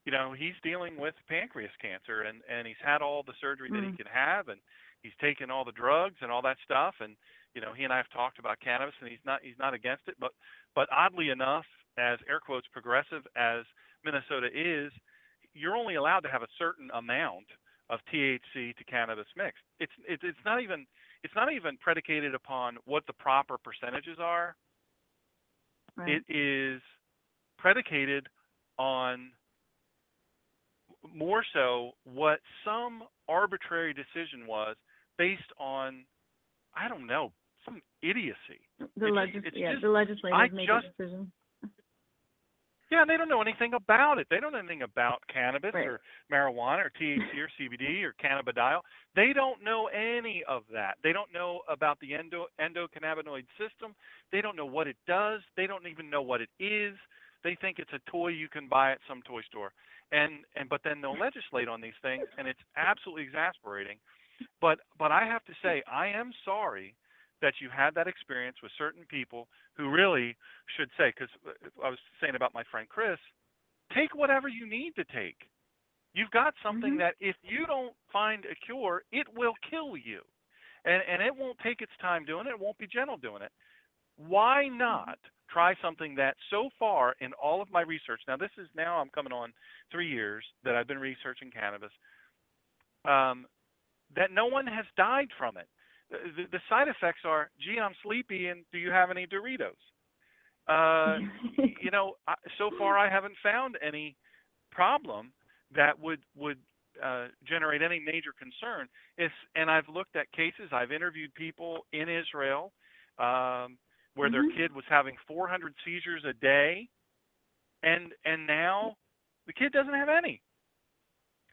you know, he's dealing with pancreas cancer, and and he's had all the surgery that he Mm. can have, and he's taken all the drugs and all that stuff. And you know, he and I have talked about cannabis, and he's not he's not against it. But but oddly enough, as air quotes progressive as Minnesota is, you're only allowed to have a certain amount of THC to cannabis mixed. It's it's it's not even it's not even predicated upon what the proper percentages are. right. It is predicated on more so what some arbitrary decision was based on I don't know some idiocy. the legis- it's yeah, just- the legislators I make just- a decision. Yeah, they don't know anything about it. They don't know anything about cannabis Right. or marijuana or THC or CBD or cannabidiol. They don't know any of that. They don't know about the endo endocannabinoid system. They don't know what it does. They don't even know what it is. They think it's a toy you can buy at some toy store. And and but then they'll legislate on these things and it's absolutely exasperating. But but I have to say I am sorry that you had that experience with certain people who really should say because I was saying about my friend Chris, take whatever you need to take. You've got something Mhm. that if you don't find a cure, it will kill you. And and it won't take its time doing it, it won't be gentle doing it. Why not try something that so far in all of my research, now this is now I'm coming on three years that I've been researching cannabis, um, that no one has died from it. The, the side effects are, gee, I'm sleepy, and do you have any Doritos? Uh, you know, I- so far I haven't found any problem that would would uh, generate any major concern. It's, and I've looked at cases. I've interviewed people in Israel um, where their Mhm. kid was having 400 seizures a day, and and now the kid doesn't have any.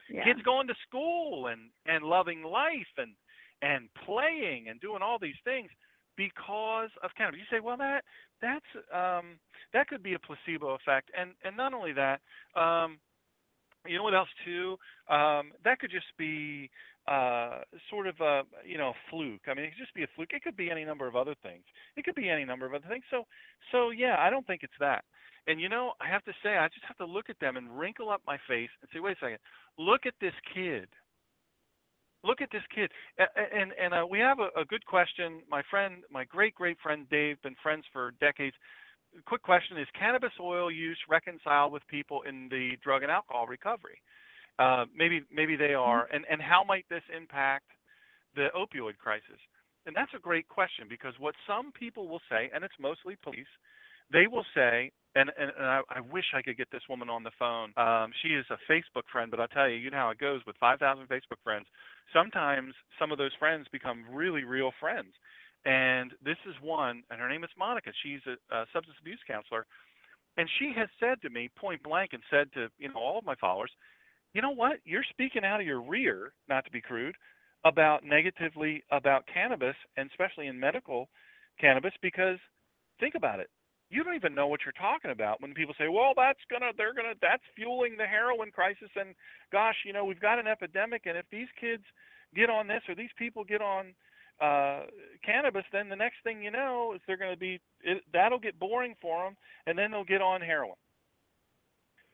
yeah. Kids going to school and and loving life and and playing and doing all these things because of cannabis. You say, well, that that's um, that could be a placebo effect, and and not only that, um, you know what else too? Um, that could just be uh, sort of a you know fluke. I mean, it could just be a fluke. It could be any number of other things. It could be any number of other things. So so yeah, I don't think it's that. And you know, I have to say, I just have to look at them and wrinkle up my face and say, wait a second, look at this kid. Look at this kid. A- a- And and uh, we have a, a good question. My friend, my great great friend Dave, been friends for decades. Quick question: Is cannabis oil use reconciled with people in the drug and alcohol recovery? Uh, maybe maybe they are. And and how might this impact the opioid crisis? And that's a great question because what some people will say, and it's mostly police, they will say, and, I, wish I could get this woman on the phone. Um, she is a Facebook friend, but I'll tell you, you know how it goes with 5,000 Facebook friends. Sometimes some of those friends become really real friends. And this is one, and her name is Monica. She's a, a substance abuse counselor. And she has said to me point blank and said to you know all of my followers, you know what? You're speaking out of your rear, not to be crude, about negatively about cannabis, and especially in medical cannabis, because think about it. You don't even know what you're talking about when people say, "Well, that's gonna, they're gonna, that's fueling the heroin crisis," and gosh, you know, we've got an epidemic, and if these kids get on this or these people get on uh, cannabis, then the next thing you know is they're going to be, it, that'll get boring for them, and then they'll get on heroin.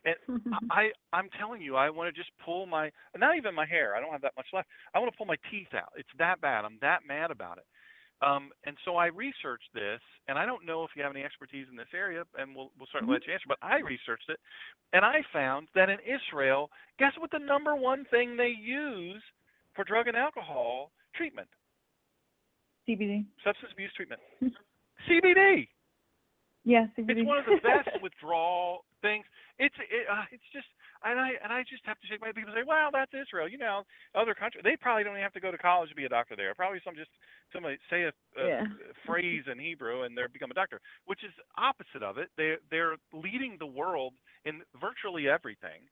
And I, I'm telling you, I want to just pull my, not even my hair. I don't have that much left. I want to pull my teeth out. It's that bad. I'm that mad about it. Um, and so I researched this, and I don't know if you have any expertise in this area, and we'll, we'll certainly let you answer. But I researched it, and I found that in Israel, guess what the number one thing they use for drug and alcohol treatment, CBD. substance abuse treatment, CBD. Yes, yeah, It's one of the best withdrawal things. It's it, uh, it's just and I and I just have to shake my people say, well, that's Israel. You know, other countries they probably don't even have to go to college to be a doctor there. Probably some just somebody say a, a Yeah. phrase in Hebrew and they become a doctor, which is opposite of it. They they're leading the world in virtually everything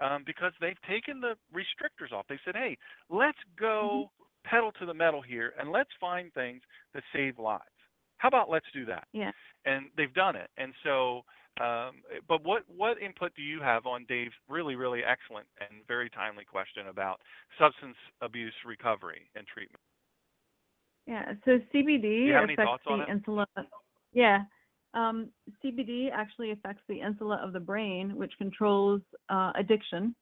um, because they've taken the restrictors off. They said, hey, let's go pedal to the metal here and let's find things that save lives. How about let's do that? Yeah. And they've done it. And so, um, but what what input do you have on Dave's really really excellent and very timely question about substance abuse recovery and treatment? Yeah, so CBD affects the insula. Yeah, um, CBD actually affects the insula of the brain, which controls uh, addiction.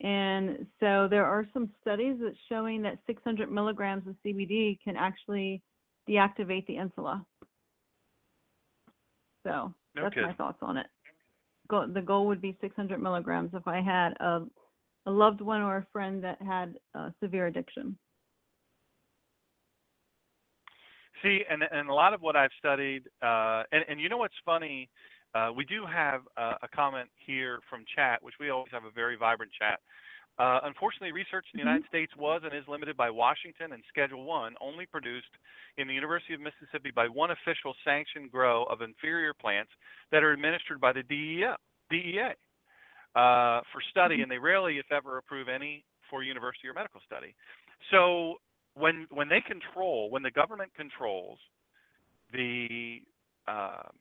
And so there are some studies that showing that 600 milligrams of CBD can actually deactivate the insula. So No that's my kidding. thoughts on it. Go, the goal would be 600 milligrams if I had a, a loved one or a friend that had uh, severe addiction. See, and and a lot of what I've studied, uh, and and you know what's funny, uh, we do have uh, a comment here from chat, which we always have a very vibrant chat. Uh, unfortunately, research in the United States was and is limited by Washington and Schedule One, only produced in the University of Mississippi by one official sanctioned grow of inferior plants that are administered by the DEA, DEA uh, for study, and they rarely, if ever, approve any for university or medical study. So when when they control, when the government controls the, um,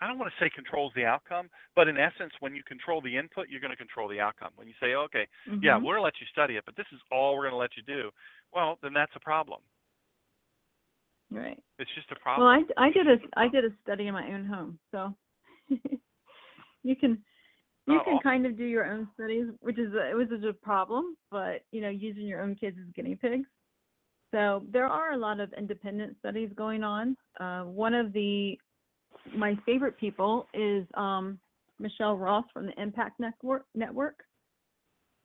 I don't want to say controls the outcome, but in essence, when you control the input, you're going to control the outcome. When you say, okay, yeah, Mhm. we're going to let you study it, but this is all we're going to let you do, well, then that's a problem. Right. It's just a problem. Well. I, I did a I did a study in my own home, so you can you Oh, can kind of do your own studies, which is a, it was a problem, but you know using your own kids as guinea pigs. So there are a lot of independent studies going on. Uh, one of the my favorite people is um, Michelle Ross from the Impact Network Network,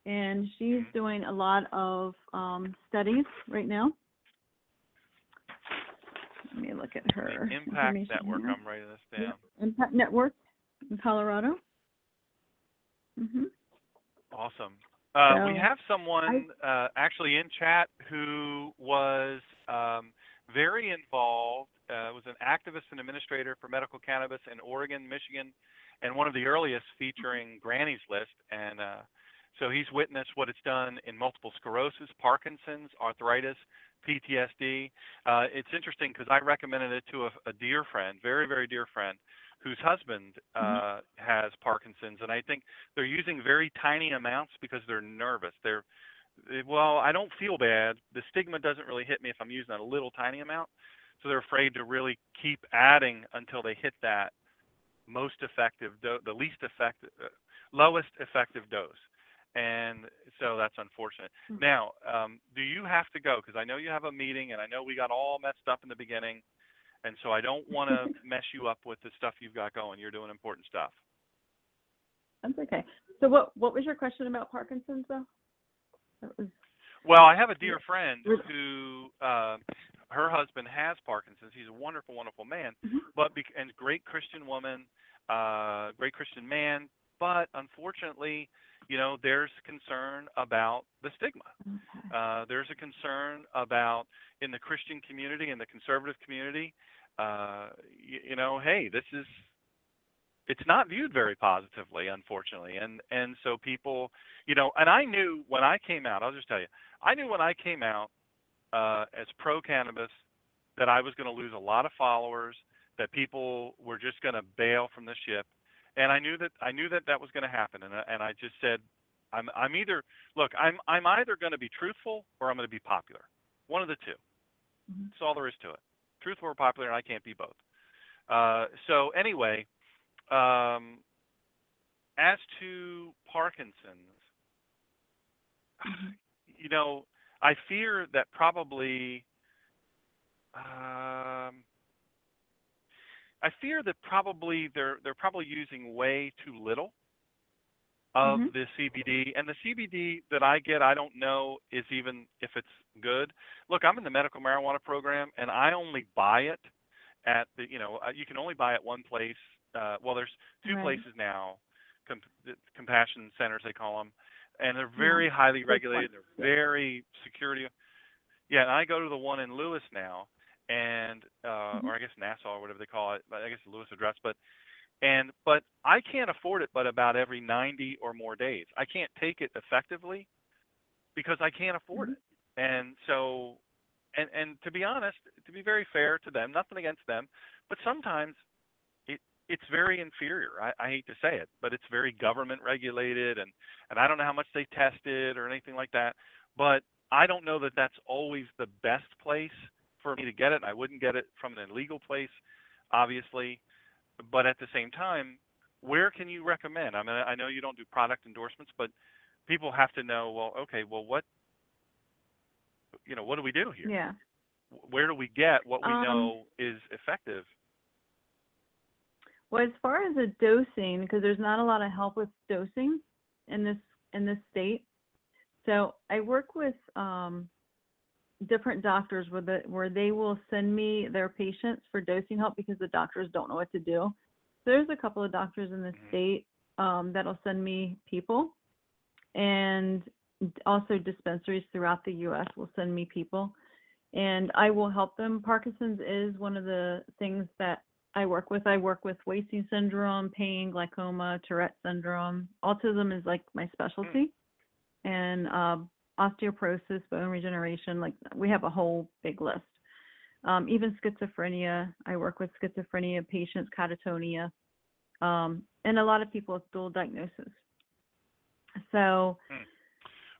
and she's Mhm. doing a lot of um, studies right now. Let me look at her The Impact Network. here. I'm writing this Yeah, down. Impact Network in Colorado. hmm Awesome. Uh, we have someone uh, actually in chat who was um, very involved, uh, was an activist and administrator for medical cannabis in Oregon, Michigan, and one of the earliest featuring Granny's List. And uh, so he's witnessed what it's done in multiple sclerosis, Parkinson's, arthritis, PTSD. Uh, it's interesting because I recommended it to a, a dear friend, very, very dear friend, whose husband uh, has Parkinson's. And I think they're using very tiny amounts because they're nervous. They're well, I don't feel bad. The stigma doesn't really hit me if I'm using a little tiny amount. So they're afraid to really keep adding until they hit that most effective, do- the least effective, uh, lowest effective dose. And so that's unfortunate. Hmm. Now, um, do you have to go? Because I know you have a meeting, and I know we got all messed up in the beginning, and so I don't want to mess you up with the stuff you've got going. You're doing important stuff. That's okay. So what what was your question about Parkinson's though? Well, I have a dear friend who uh, her husband has Parkinson's. He's a wonderful, wonderful man, Mhm. but bec- and great Christian woman, uh, great Christian man. But unfortunately, you know, there's concern about the stigma. Uh, there's a concern about in the Christian community and the conservative community. Uh, you, you know, hey, this is it's not viewed very positively, unfortunately, and and so people, you know, and I knew when I came out. I'll just tell you, I knew when I came out uh, as pro cannabis that I was going to lose a lot of followers, that people were just going to bail from the ship, and I knew that I knew that that was going to happen, and I- and I just said, I'm I'm either look, I'm I'm either going to be truthful or I'm going to be popular, one of the 2 Mhm. That's all there is to it. Truthful or popular, and I can't be both. Uh, so anyway, um, as to Parkinson's, Mhm. you know, I fear that probably, um, I fear that probably they're they're probably using way too little of Mhm. the CBD, and the CBD that I get, I don't know is even if it's good. Look, I'm in the medical marijuana program, and I only buy it at the you know uh, you can only buy at one place. Uh, well, there's two Right. places now, com- compassion centers they call them, and they're very highly regulated. They're very security. Yeah, and I go to the one in Lewes now, and uh, Mhm. or I guess Nassau or whatever they call it, but I guess the Lewes address. But and but I can't afford it, but about every 90 or more days. I can't take it effectively because I can't afford it. And so, and and to be honest, to be very fair to them, nothing against them, but sometimes it's very inferior. I, I hate to say it, but it's very government regulated, and and I don't know how much they test it or anything like that. But I don't know that that's always the best place for me to get it. I wouldn't get it from an illegal place, obviously, but at the same time, where can you recommend? I mean, I know you don't do product endorsements, but people have to know. Well, okay, well, what you know, what do we do here? Yeah. Where do we get what we Um, know is effective? Well, as far as the dosing, because there's not a lot of help with dosing in this in this state. So I work with um, different doctors where the where they will send me their patients for dosing help because the doctors don't know what to do. There's a couple of doctors in the Mhm. state um, that'll send me people, and also dispensaries throughout the U.S. will send me people, and I will help them. Parkinson's is one of the things that I work with. I work with wasting syndrome, pain, glaucoma, Tourette syndrome. Autism is like my specialty, and um, osteoporosis, bone regeneration. Like we have a whole big list. Um, even schizophrenia. I work with schizophrenia patients, catatonia, um, and a lot of people with dual diagnosis. So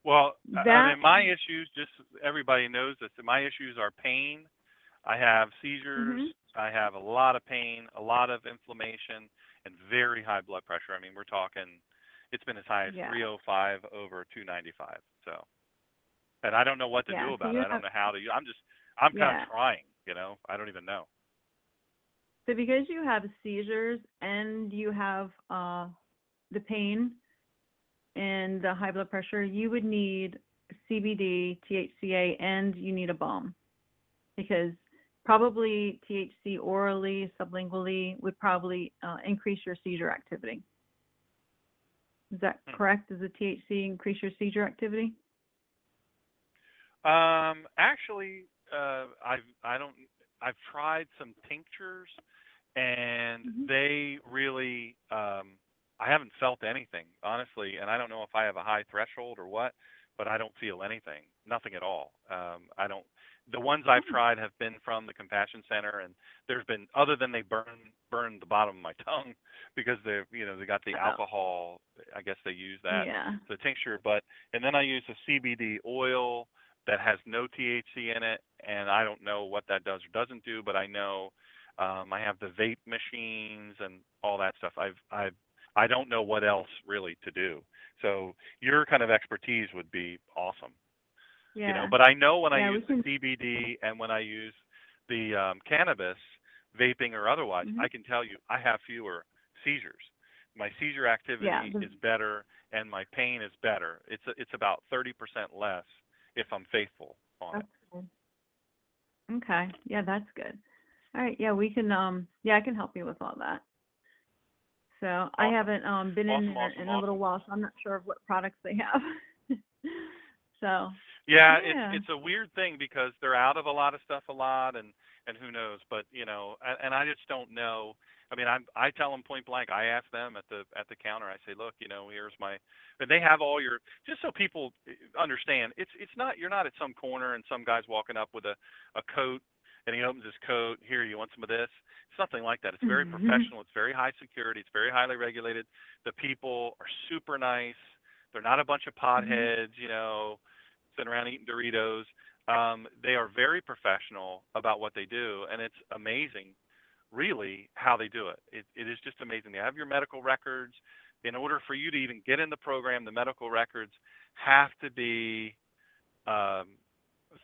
Well, I- I That- mean, my issues, just everybody knows this. My issues are pain. I have seizures. Mhm. I have a lot of pain, a lot of inflammation, and very high blood pressure. I mean, we're talking, it's been as high as Yeah. 305 over 295. So, and I don't know what to Yeah, do about you it. I don't know how to. I'm just, I'm kind of trying. You know, I don't even know. So because you have seizures and you have uh, the pain and the high blood pressure, you would need CBD, THCA, and you need a balm because probably THC orally, sublingually would probably uh, increase your seizure activity. Is that Hmm. correct? Does the THC increase your seizure activity? Um, actually, uh, I've I don't I've tried some tinctures, and Mhm. they really um, I haven't felt anything honestly, and I don't know if I have a high threshold or what, but I don't feel anything, nothing at all. Um, I don't. The ones I've Hmm. tried have been from the Compassion Center, and there's been other than they burn burn the bottom of my tongue because they you know they got the Oh. alcohol. I guess they use that yeah. the tincture, but and then I use a CBD oil that has no THC in it, and I don't know what that does or doesn't do, but I know um, I have the vape machines and all that stuff. I've I've I don't know what else really to do. So your kind of expertise would be awesome, Yeah. you know. But I know when Yeah, I use can- CBD and when I use the um, cannabis, vaping or otherwise, Mhm. I can tell you I have fewer seizures. My seizure activity Yeah, is better and my pain is better. It's a, it's about 30% less if I'm faithful on it. That's good. Okay. Yeah, that's good. All right. Yeah, we can. Um. Yeah, I can help you with all that. So I haven't um been in Awesome, there awesome, in a little while, so I'm not sure of what products they have. so Yeah, Yeah. it's it's a weird thing because they're out of a lot of stuff a lot and and who knows, but you know, and, and I just don't know. I mean, I I tell them point blank. I ask them at the at the counter. I say, look, you know, here's my, and they have all your just so people eh, understand. It's it's not you're not at some corner and some guy's walking up with a a coat and he opens his coat. Here, you want some of this? It's nothing like that. It's very Mhm. professional. It's very high security. It's very highly regulated. The people are super nice. They're not a bunch of potheads, you know, sitting around eating Doritos. Um, they are very professional about what they do, and it's amazing, really, how they do it. It, it is just amazing. They have your medical records. In order for you to even get in the program, the medical records have to be um,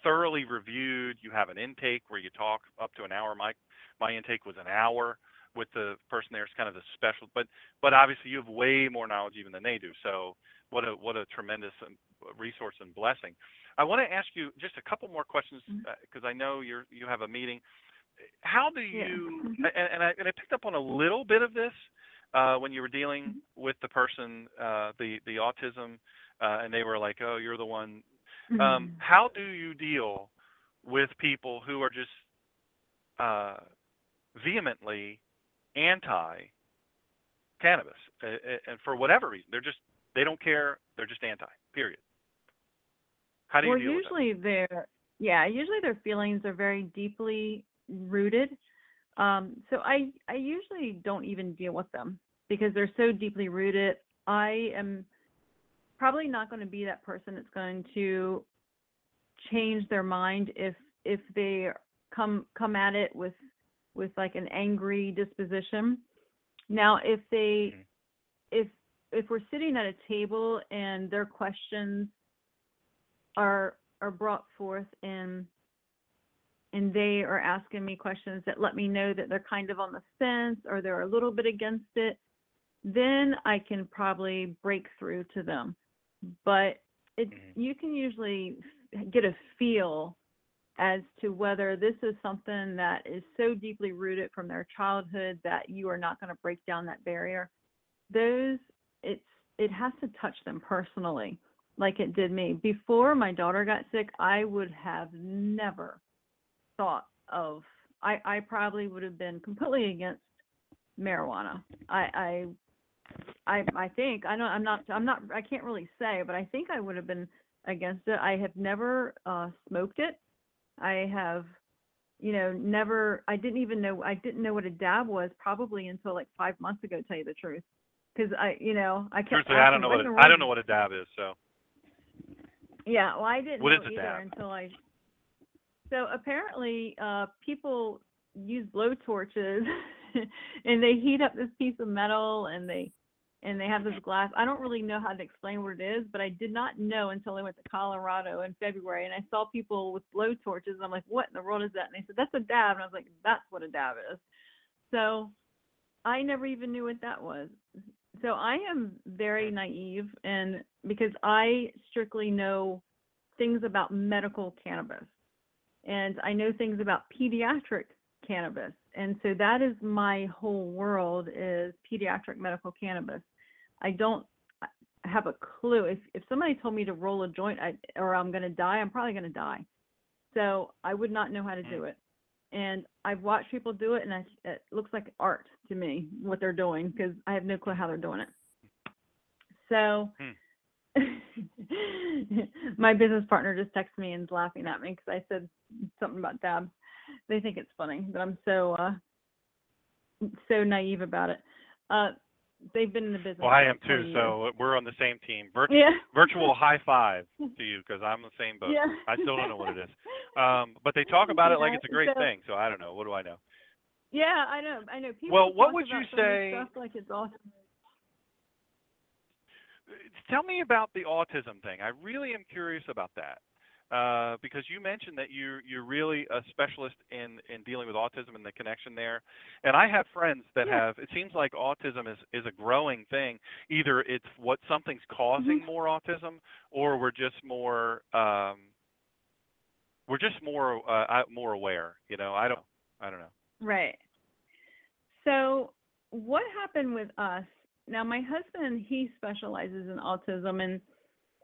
thoroughly reviewed. You have an intake where you talk up to an hour. My my intake was an hour with the person there is kind of the special, but but obviously you have way more knowledge even than they do. So what a what a tremendous um, resource and blessing. I want to ask you just a couple more questions because I know you're you have a meeting. how do you Mhm. and, and I and I picked up on a little bit of this uh, when you were dealing Mm-hmm. with the person uh, the the autism uh, and they were like oh you're the one um, Mhm. how do you deal with people who are just uh, vehemently anti cannabis uh, and for whatever reason they're just they don't care they're just anti period how do you well, deal usually their yeah, usually their feelings are very deeply rooted. Um, so I I usually don't even deal with them because they're so deeply rooted. I am probably not going to be that person that's going to change their mind if if they come come at it with with like an angry disposition. Now, if they Mhm. if if we're sitting at a table and their questions are are brought forth and and they are asking me questions that let me know that they're kind of on the fence or they're a little bit against it, then I can probably break through to them. But it Mhm. you can usually get a feel as to whether this is something that is so deeply rooted from their childhood that you are not going to break down that barrier. Those it's it has to touch them personally like it did me. Before my daughter got sick, I would have never thought of I, I probably would have been completely against marijuana. I I I, I think I know I'm not I'm not I can't really say, but I think I would have been against it. I have never uh smoked it. I have you know never I didn't even know I didn't know what a dab was probably until like 5 months ago to tell you the truth. Cuz I you know, I kept Truthfully, I don't know "What a, I don't know what a dab is. So yeah, well, I didn't What know is a either dab? until I. So apparently, uh, people use blow torches, and they heat up this piece of metal, and they and they have this mm-hmm. glass. I don't really know how to explain what it is, but I did not know until I went to Colorado in February, and I saw people with blow torches. And I'm like, what in the world is that? And they said that's a dab, and I was like, that's what a dab is. So I never even knew what that was. So I am very mm-hmm. naive, and because I strictly know things about medical cannabis, and I know things about pediatric cannabis, and so that is my whole world is pediatric medical cannabis. I don't have a clue. If if somebody told me to roll a joint I, or I'm going to die, I'm probably going to die. So I would not know how to do it. And I've watched people do it, and I, it looks like art to me what they're doing because I have no clue how they're doing it. So my business partner just texted me and is laughing at me because I said something about dabs. They think it's funny that I'm so uh so naive about it. Uh they've been in the business. well, I am too. years. So we're on the same team. Virtual yeah. virtual high five to you because I'm the same boat. Yeah. I still don't know what it is. Um, but they talk about it like it's a great so- thing. So I don't know. What do I know? Yeah, I know. I know. People Well, what talk would you say- Stuff like it's awesome. Tell me about the autism thing. I really am curious about that. Uh, because you mentioned that you you're really a specialist in in dealing with autism and the connection there, and I have friends that Yeah. have. It seems like autism is is a growing thing. Either it's what something's causing Mhm. more autism, or we're just more um, we're just more uh, more aware. You know, I don't I don't know. Right. So what happened with us? Now my husband he specializes in autism and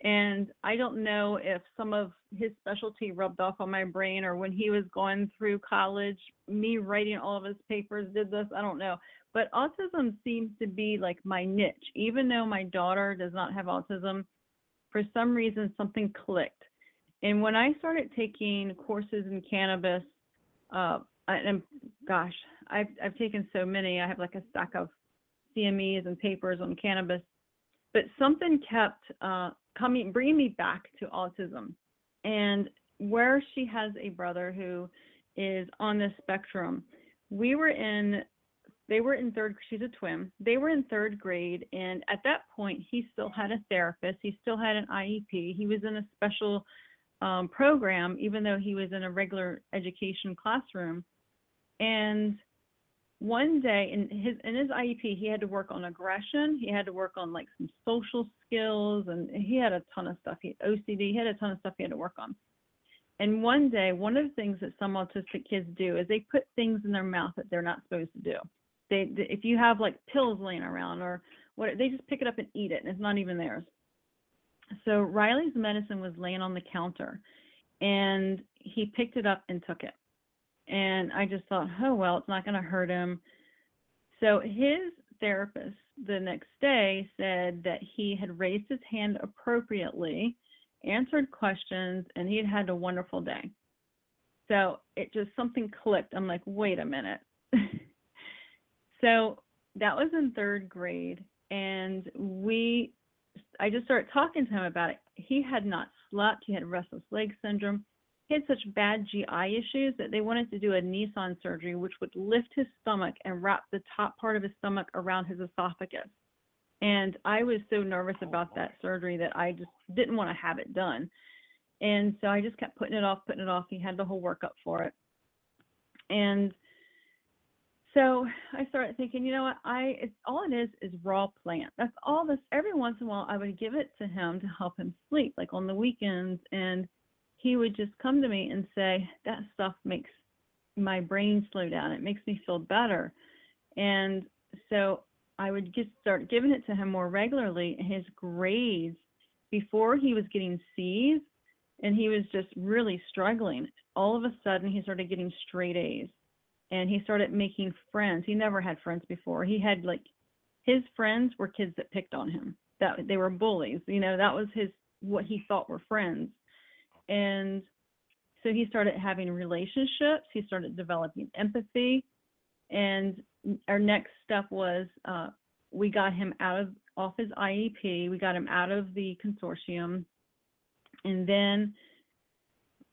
and I don't know if some of his specialty rubbed off on my brain or when he was going through college, me writing all of his papers did this, I don't know. But autism seems to be like my niche. Even though my daughter does not have autism, for some reason something clicked. And when I started taking courses in cannabis, uh, and gosh, I've I've taken so many. I have like a stack of CMEs and papers on cannabis, but something kept uh, coming, bringing me back to autism, and where she has a brother who is on the spectrum. We were in, they were in third. She's a twin. They were in third grade, and at that point, he still had a therapist. He still had an IEP. He was in a special um, program, even though he was in a regular education classroom. And one day in his in his IEP, he had to work on aggression. He had to work on like some social skills, and he had a ton of stuff. He OCD. He had a ton of stuff he had to work on. And one day, one of the things that some autistic kids do is they put things in their mouth that they're not supposed to do. They, if you have like pills laying around or what, they just pick it up and eat it, and it's not even theirs. So Rylie's medicine was laying on the counter, and he picked it up and took it. And I just thought, oh well, it's not going to hurt him. So his therapist the next day said that he had raised his hand appropriately, answered questions, and he had had a wonderful day. So it just something clicked. I'm like, wait a minute. so that was in third grade, and we, I just started talking to him about it. He had not slept. He had restless leg syndrome he had such bad GI issues that they wanted to do a Nissen surgery, which would lift his stomach and wrap the top part of his stomach around his esophagus. And I was so nervous oh, about that surgery that I just didn't want to have it done. And so I just kept putting it off, putting it off. He had the whole workup for it. And so I started thinking, you know what? I it's all it is is raw plant. That's all this. Every once in a while, I would give it to him to help him sleep, like on the weekends, and he would just come to me and say, That stuff makes my brain slow down. It makes me feel better. And so I would just start giving it to him more regularly. His grades, before he was getting C's and he was just really struggling, all of a sudden he started getting straight A's and he started making friends. He never had friends before. He had like his friends were kids that picked on him. That they were bullies. You know, that was his what he thought were friends and so he started having relationships. He started developing empathy. And our next step was uh, we got him out of off his iep we got him out of the consortium. And then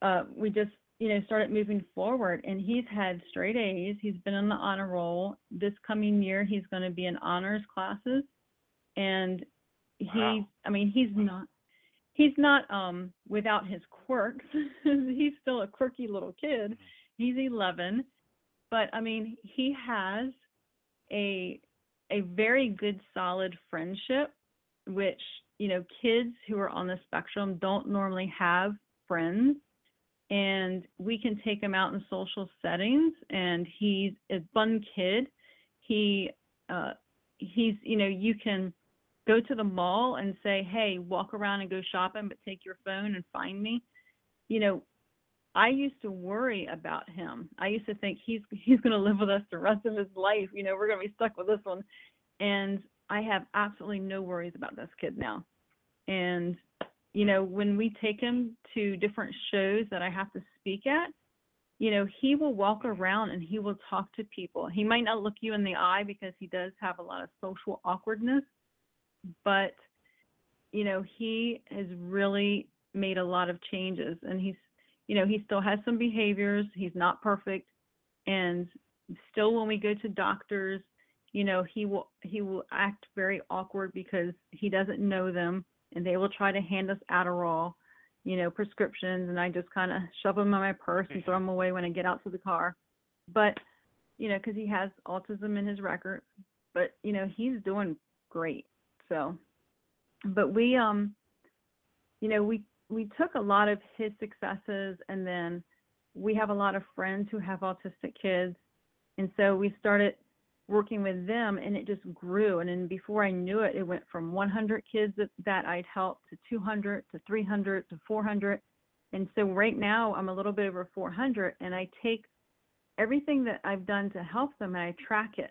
uh, we just you know started moving forward. And he's had straight a's. He's been on the honor roll. This coming year he's going to be in honors classes. And he wow. i mean he's not he's not um without his quirks. he's still a quirky little kid. Mm-hmm. He's 11, but I mean, he has a a very good solid friendship which, you know, kids who are on the spectrum don't normally have friends and we can take him out in social settings and he's a fun kid. He uh he's you know, you can go to the mall and say, hey, walk around and go shopping, but take your phone and find me. You know, I used to worry about him. I used to think he's he's going to live with us the rest of his life. You know, we're going to be stuck with this one. And I have absolutely no worries about this kid now. And you know, when we take him to different shows that I have to speak at, you know, he will walk around and he will talk to people. He might not look you in the eye because he does have a lot of social awkwardness, but you know he has really made a lot of changes and he's you know he still has some behaviors. He's not perfect and still when we go to doctors you know he will he will act very awkward because he doesn't know them and they will try to hand us Adderall you know prescriptions and I just kind of shove them in my purse and throw mm-hmm. them away when I get out to the car. But you know because he has autism in his record but you know he's doing great so, but we, um, you know, we we took a lot of his successes, and then we have a lot of friends who have autistic kids, and so we started working with them, and it just grew. And then before I knew it, it went from 100 kids that, that I'd helped to 200 to 300 to 400. And so right now I'm a little bit over 400, and I take everything that I've done to help them and I track it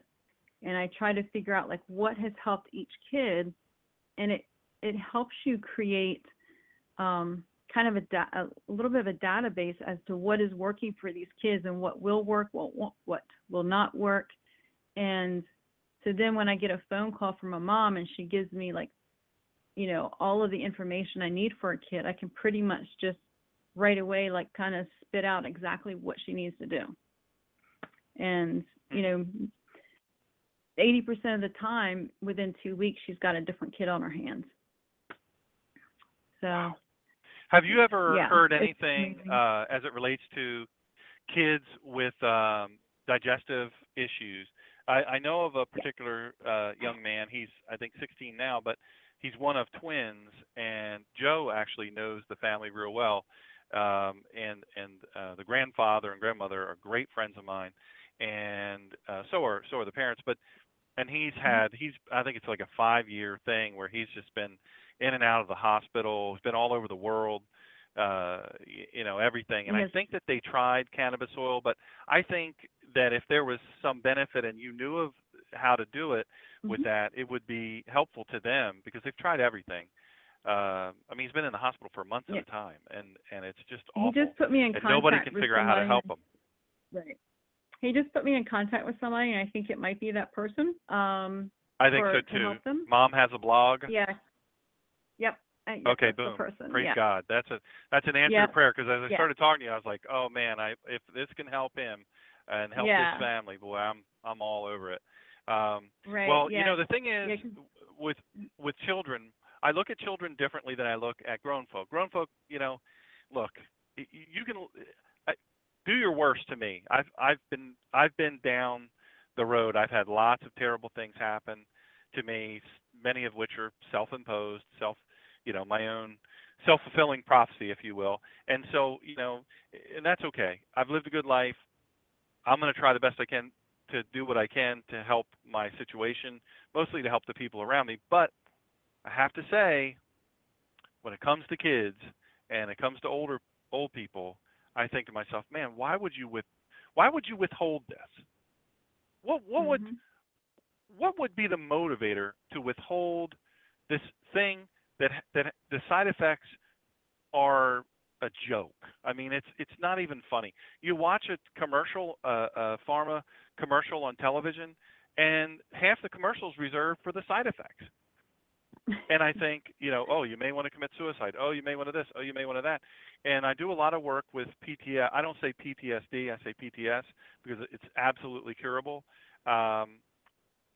and I try to figure out like what has helped each kid, and it it helps you create um, kind of a, da- a little bit of a database as to what is working for these kids and what will work, what what will not work, and so then when I get a phone call from a mom and she gives me like, you know, all of the information I need for a kid, I can pretty much just right away like kind of spit out exactly what she needs to do. And you know, 80% of the time, within two weeks, she's got a different kid on her hands. So. Wow. Have you ever yeah, heard anything uh, as it relates to kids with um, digestive issues? I, I know of a particular uh, young man. He's I think 16 now, but he's one of twins, and Joe actually knows the family real well. um, and and uh, the grandfather and grandmother are great friends of mine, and uh, so are so are the parents. But and he's had he's I think it's like a five year thing where he's just been in and out of the hospital. He's been all over the world, uh, you know everything. And I think that they tried cannabis oil, but I think that if there was some benefit and you knew of how to do it with Mhm. that, it would be helpful to them because they've tried everything. Uh, I mean, he's been in the hospital for months Yeah. at a time, and and it's just He awful. just put me in and contact nobody can with figure out how to help him. Right. He just put me in contact with somebody, and I think it might be that person. Um, I think for- so to too. them. Mom has a blog. yeah. Yep. I, yep, Okay, that's the boom. person. Praise yeah. God. That's a that's an answer Yeah. to prayer because as I Yeah. started talking to you, I was like, oh man, I if this can help him and help Yeah. his family, boy, I'm I'm all over it. Um, Right. well, yeah. you know, the thing is Yeah, 'cause- with with children, I look at children differently than I look at grown folk. Grown folk, you know, look, y- y- you can do your worst to me. I've I've been I've been down the road. I've had lots of terrible things happen to me, many of which are self-imposed, self, you know, my own self-fulfilling prophecy, if you will. And so, you know, and that's okay. I've lived a good life. I'm going to try the best I can to do what I can to help my situation, mostly to help the people around me. But I have to say, when it comes to kids and it comes to older old people, I think to myself, man, why would you with why would you withhold this? What what would Mhm. what would be the motivator to withhold this thing that that the side effects are a joke. I mean, it's it's not even funny. You watch a commercial, uh, a pharma commercial on television, and half the commercials reserved for the side effects. And I think, you know, oh, you may want to commit suicide. Oh, you may want to this. Oh, you may want to that. And I do a lot of work with PTS. I don't say PTSD. I say PTS because it's absolutely curable. Um,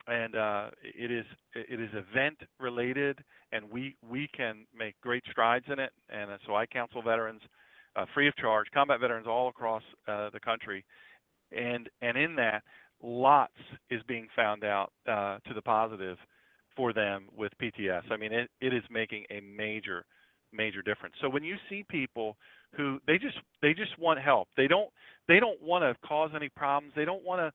and uh, it is it is event related, and we we can make great strides in it. And uh, so I counsel veterans uh, free of charge, combat veterans all across uh, the country, and and in that, lots is being found out uh, to the positive for them with PTS. I mean, it, it is making a major major difference. So when you see people who they just they just want help, they don't they don't want to cause any problems. They don't want to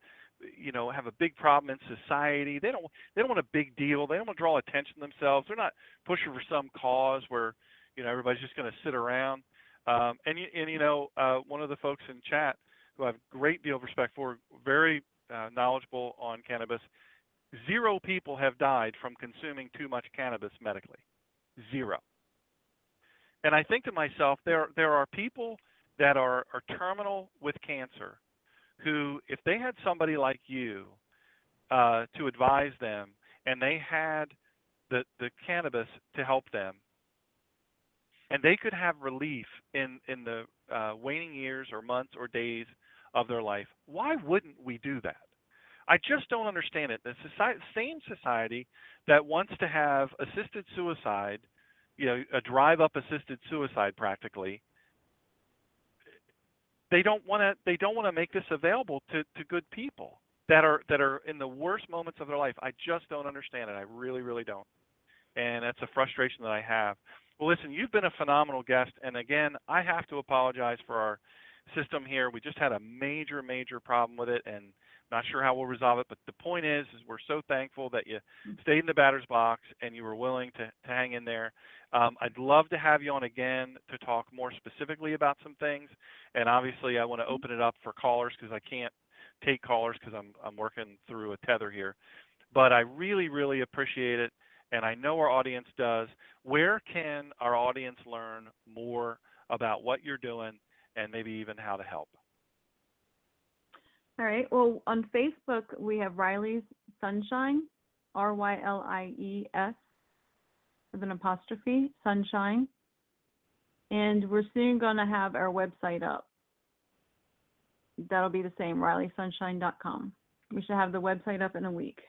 you know have a big problem in society they don't they don't want a big deal they don't want to draw attention to themselves they're not pushing for some cause where you know everybody's just going to sit around um and you and you know uh one of the folks in chat who I have a great deal of respect for very uh, knowledgeable on cannabis zero people have died from consuming too much cannabis medically zero and i think to myself there there are people that are are terminal with cancer who, if they had somebody like you uh, to advise them, and they had the the cannabis to help them, and they could have relief in in the uh, waning years or months or days of their life, why wouldn't we do that? I just don't understand it. The society, same society that wants to have assisted suicide, you know, a drive-up assisted suicide practically, they don't want to they don't want to make this available to to good people that are that are in the worst moments of their life. I just don't understand it. I really really don't. And that's a frustration that I have. Well, listen, you've been a phenomenal guest and again, I have to apologize for our system here. We just had a major major problem with it and not sure how we'll resolve it, but the point is is we're so thankful that you stayed in the batter's box and you were willing to, to hang in there. Um, I'd love to have you on again to talk more specifically about some things. And obviously, I want to open it up for callers because I can't take callers because I'm I'm working through a tether here. But I really really appreciate it, and I know our audience does. Where can our audience learn more about what you're doing and maybe even how to help? All right. Well, on Facebook, we have Rylie's Sunshine, R Y L I E S, with an apostrophe, Sunshine. And we're soon going to have our website up. That'll be the same, RylieSunshine.com. We should have the website up in a week.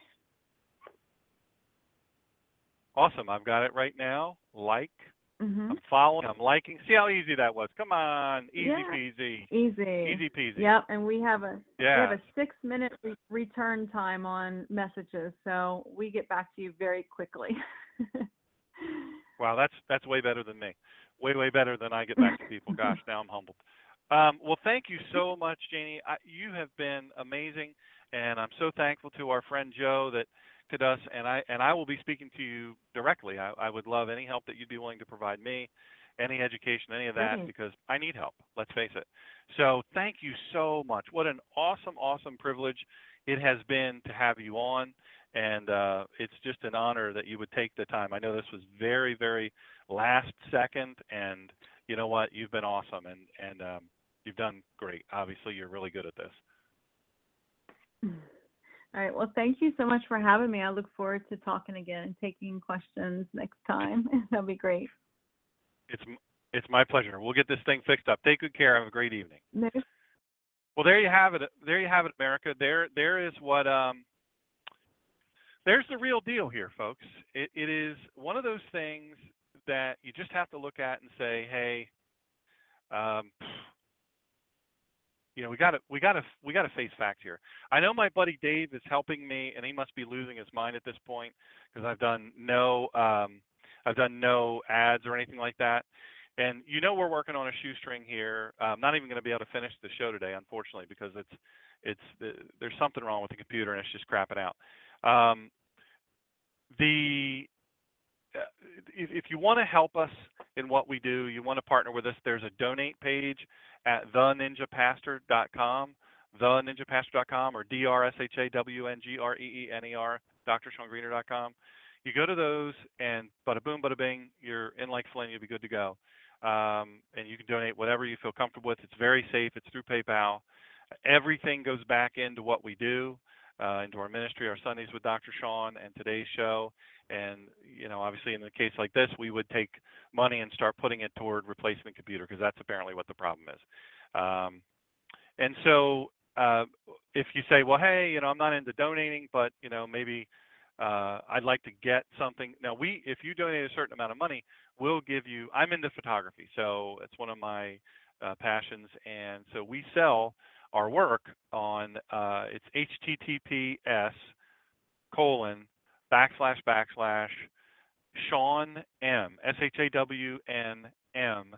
Awesome, I've got it right now. Like, hmm I'm following, I'm liking. See how easy that was. Come on, easy Yeah. peasy, Easy. easy peasy. Yep. And we have a we have a six minute re- return time on messages, so we get back to you very quickly. Wow, that's that's way better than me. way way better than I get back to people. Gosh, now I'm humbled. Um, well, thank you so much, Janie. I, you have been amazing, and I'm so thankful to our friend Joe that to us, and I and I will be speaking to you directly. I, I would love any help that you'd be willing to provide me, any education, any of that, because I need help. Let's face it. So thank you so much. What an awesome, awesome privilege it has been to have you on, and uh, it's just an honor that you would take the time. I know this was very, very last second, and you know what? You've been awesome, and and um, you've done great. Obviously, you're really good at this. All right. Well, thank you so much for having me. I look forward to talking again and taking questions next time. That'll be great. It's it's my pleasure. We'll get this thing fixed up. Take good care. Have a great evening. No. Well, there you have it. There you have it, America. There there is what um there's the real deal here, folks. It it is one of those things that you just have to look at and say, hey, um, you know, we got to we got to we got to face facts here. I know my buddy Dave is helping me, and he must be losing his mind at this point because I've done no um, I've done no ads or anything like that. And you know we're working on a shoestring here. I'm not even going to be able to finish the show today, unfortunately, because it's it's there's something wrong with the computer and it's just crapping out. Um, the uh, if, if you want to help us in what we do, you want to partner with us, there's a donate page at theninjapastor.com, theninjapastor.com, or D-R-S-H-A-W-N-G-R-E-E-N-E-R, drshawngreener.com. You go to those, and bada boom, bada bing, you're in like Flynn, you'll be good to go. Um, and you can donate whatever you feel comfortable with. It's very safe. It's through PayPal. Everything goes back into what we do, uh, into our ministry, our Sundays with Dr. Shawn, and today's show. And you know, obviously, in a case like this, we would take money and start putting it toward replacing the computer because that's apparently what the problem is. Um, and so, uh, if you say, well, hey, you know, I'm not into donating, but you know, maybe uh, I'd like to get something. Now, we, if you donate a certain amount of money, we'll give you. I'm into photography, so it's one of my uh, passions, and so we sell our work on. Uh, it's HTTPS colon backslash backslash Shawn M S H A W N M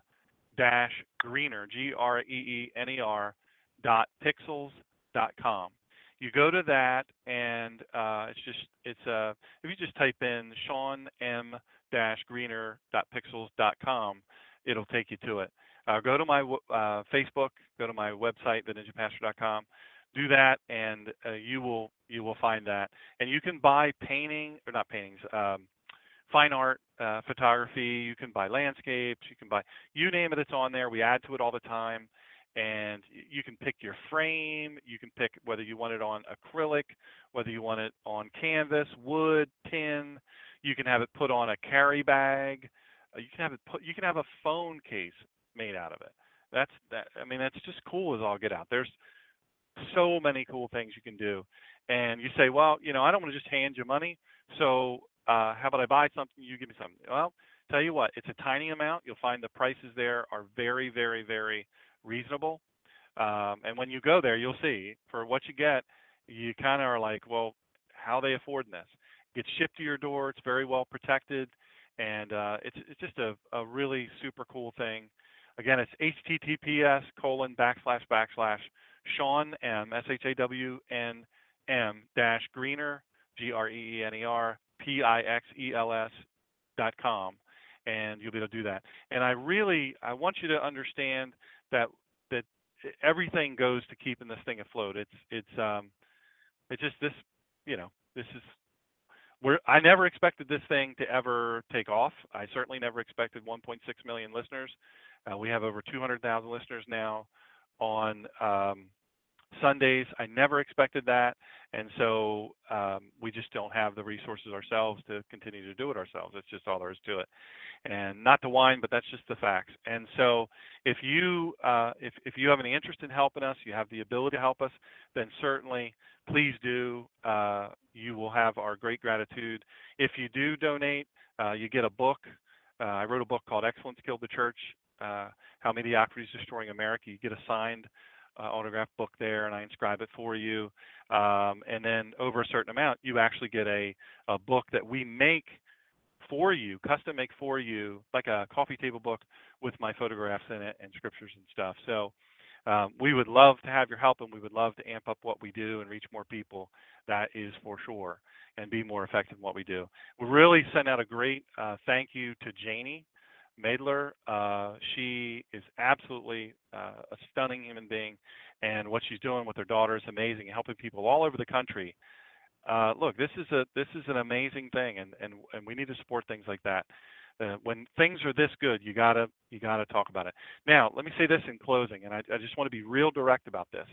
dash Greener G R E E N E R dot pixels dot com. You go to that and uh, it's just it's uh if you just type in Shawn M dash Greener dot pixels dot com, it'll take you to it. Uh, go to my uh, Facebook, go to my website, theninjapastor.com do that and uh, you will you will find that. And you can buy painting or not paintings um, fine art uh, photography. You can buy landscapes. You can buy you name it it's on there. We add to it all the time. And you can pick your frame. You can pick whether you want it on acrylic whether you want it on canvas wood tin. You can have it put on a carry bag. Uh, you can have it put you can have a phone case made out of it. That's that i mean that's just cool as all get out. There's so many cool things you can do. And you say, well, you know, I don't want to just hand you money. So uh, how about I buy something, you give me something? Well, tell you what, it's a tiny amount. You'll find the prices there are very, very, very reasonable. Um, and when you go there, you'll see for what you get, you kind of are like, well, how are they affording this? It gets shipped to your door. It's very well protected, and uh, it's it's just a, a really super cool thing. Again, it's HTTPS colon backslash backslash Shawn M, S H A W N M dash Greener, G R E E N E R P I X E L S dot com, and you'll be able to do that. And I really I want you to understand that that everything goes to keeping this thing afloat. It's it's um it's just this you know this is we're, I never expected this thing to ever take off. I certainly never expected 1.6 million listeners. Uh, we have over 200,000 listeners now on um, Sundays. I never expected that, and so um, we just don't have the resources ourselves to continue to do it ourselves. It's just all there is to it. And not to whine, but that's just the facts. And so, if you uh, if if you have any interest in helping us, you have the ability to help us, then certainly please do. Uh, you will have our great gratitude. If you do donate, uh, you get a book. Uh, I wrote a book called Excellence Killed the Church uh, How Mediocrity is Destroying America. You get a signed uh, autograph book there, and I inscribe it for you. Um, and then over a certain amount, you actually get a, a book that we make for you, custom make for you, like a coffee table book with my photographs in it and scriptures and stuff. So um, we would love to have your help, and we would love to amp up what we do and reach more people. That is for sure, and be more effective in what we do. We really send out a great uh, thank you to Janie Maedler. Uh, she is absolutely uh, a stunning human being, and what she's doing with her daughter is amazing, helping people all over the country. Uh, look, this is a this is an amazing thing, and and and we need to support things like that. Uh, when things are this good, you gotta you gotta talk about it. Now, let me say this in closing, and I, I just want to be real direct about this.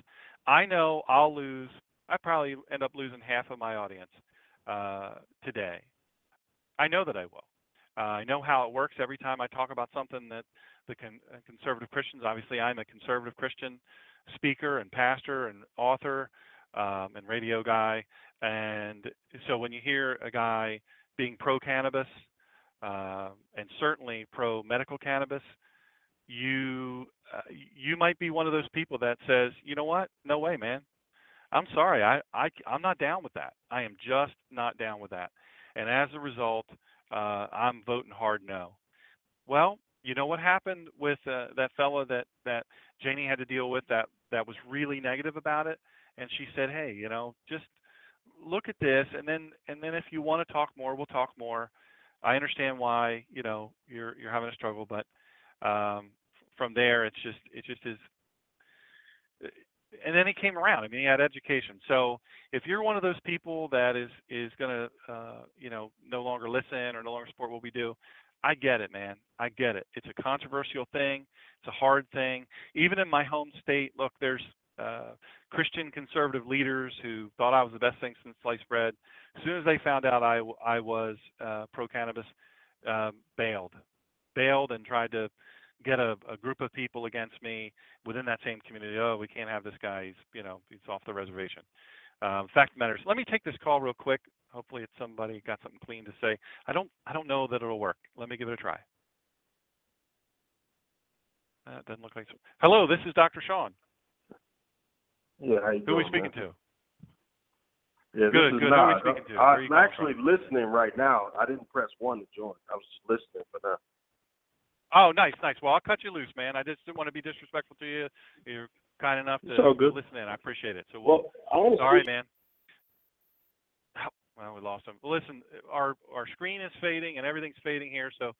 I know I'll lose. I probably end up losing half of my audience uh, today. I know that I will. Uh, I know how it works every time I talk about something that the con- uh, conservative Christians. Obviously, I'm a conservative Christian speaker and pastor and author um, and radio guy. And so when you hear a guy being pro cannabis uh, and certainly pro medical cannabis, you uh, you might be one of those people that says, you know what, no way, man. I'm sorry, I, I I'm not down with that. I am just not down with that. And as a result, uh, I'm voting hard no. Well, you know what happened with uh, that fellow that that Janie had to deal with that that was really negative about it, and she said, hey, you know, just look at this, and then and then if you want to talk more, we'll talk more. I understand why you know you're you're having a struggle, but um, from there it's just it just is. And then he came around. I mean, he had education. So if you're one of those people that is is going to uh, you know no longer listen or no longer support what we do, I get it, man. I get it. It's a controversial thing. It's a hard thing. Even in my home state, look, there's uh, Christian conservative leaders who thought I was the best thing since sliced bread. As soon as they found out I, I was uh, pro cannabis, uh, bailed, bailed, and tried to get a, a, group of people against me within that same community. Oh, we can't have this guy. He's you know he's off the reservation. Um, fact matters. Let me take this call real quick. Hopefully, it's somebody got something clean to say. I don't I don't know that it'll work. Let me give it a try. That doesn't look like. So. Hello, this is Dr. Shawn. Yeah, how you Who are we speaking man? to? Yeah, Good, this is good. Who are we speaking to? I'm actually listening right now. I didn't press one to join. I was just listening for now. Oh, nice, nice. Well, I'll cut you loose, man. I just didn't want to be disrespectful to you. You're kind enough to It's all good. listen in. I appreciate it. So, we'll, Well, honestly, sorry, man. Well, we lost him. Listen, our our screen is fading and everything's fading here, so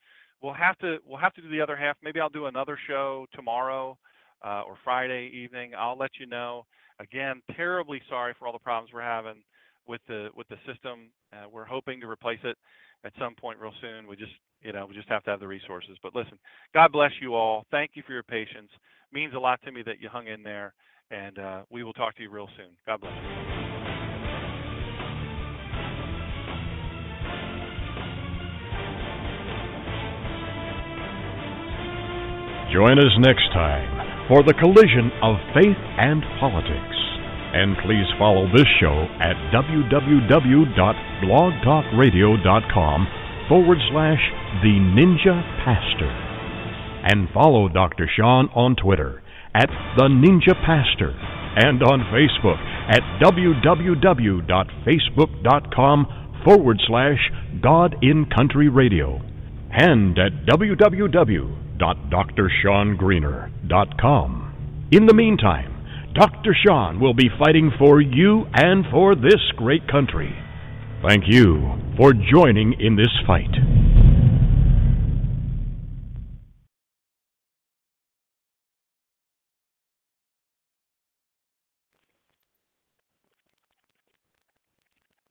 we'll have to we'll have to do the other half. Maybe I'll do another show tomorrow uh, or Friday evening. I'll let you know. Again, terribly sorry for all the problems we're having with the with the system. Uh, we're hoping to replace it at some point real soon. We just you know we just have to have the resources. But listen, God bless you all. Thank you for your patience. means a lot to me that you hung in there, and uh, we will talk to you real soon. God bless you. Join us next time for the collision of faith and politics. And please follow this show at www.blogtalkradio.com forward slash The Ninja Pastor. And follow Dr. Shawn on Twitter at The Ninja Pastor and on Facebook at www.facebook.com forward slash God in Country Radio and at www.drshawngreener.com. In the meantime, Dr. Shawn will be fighting for you and for this great country. Thank you for joining in this fight.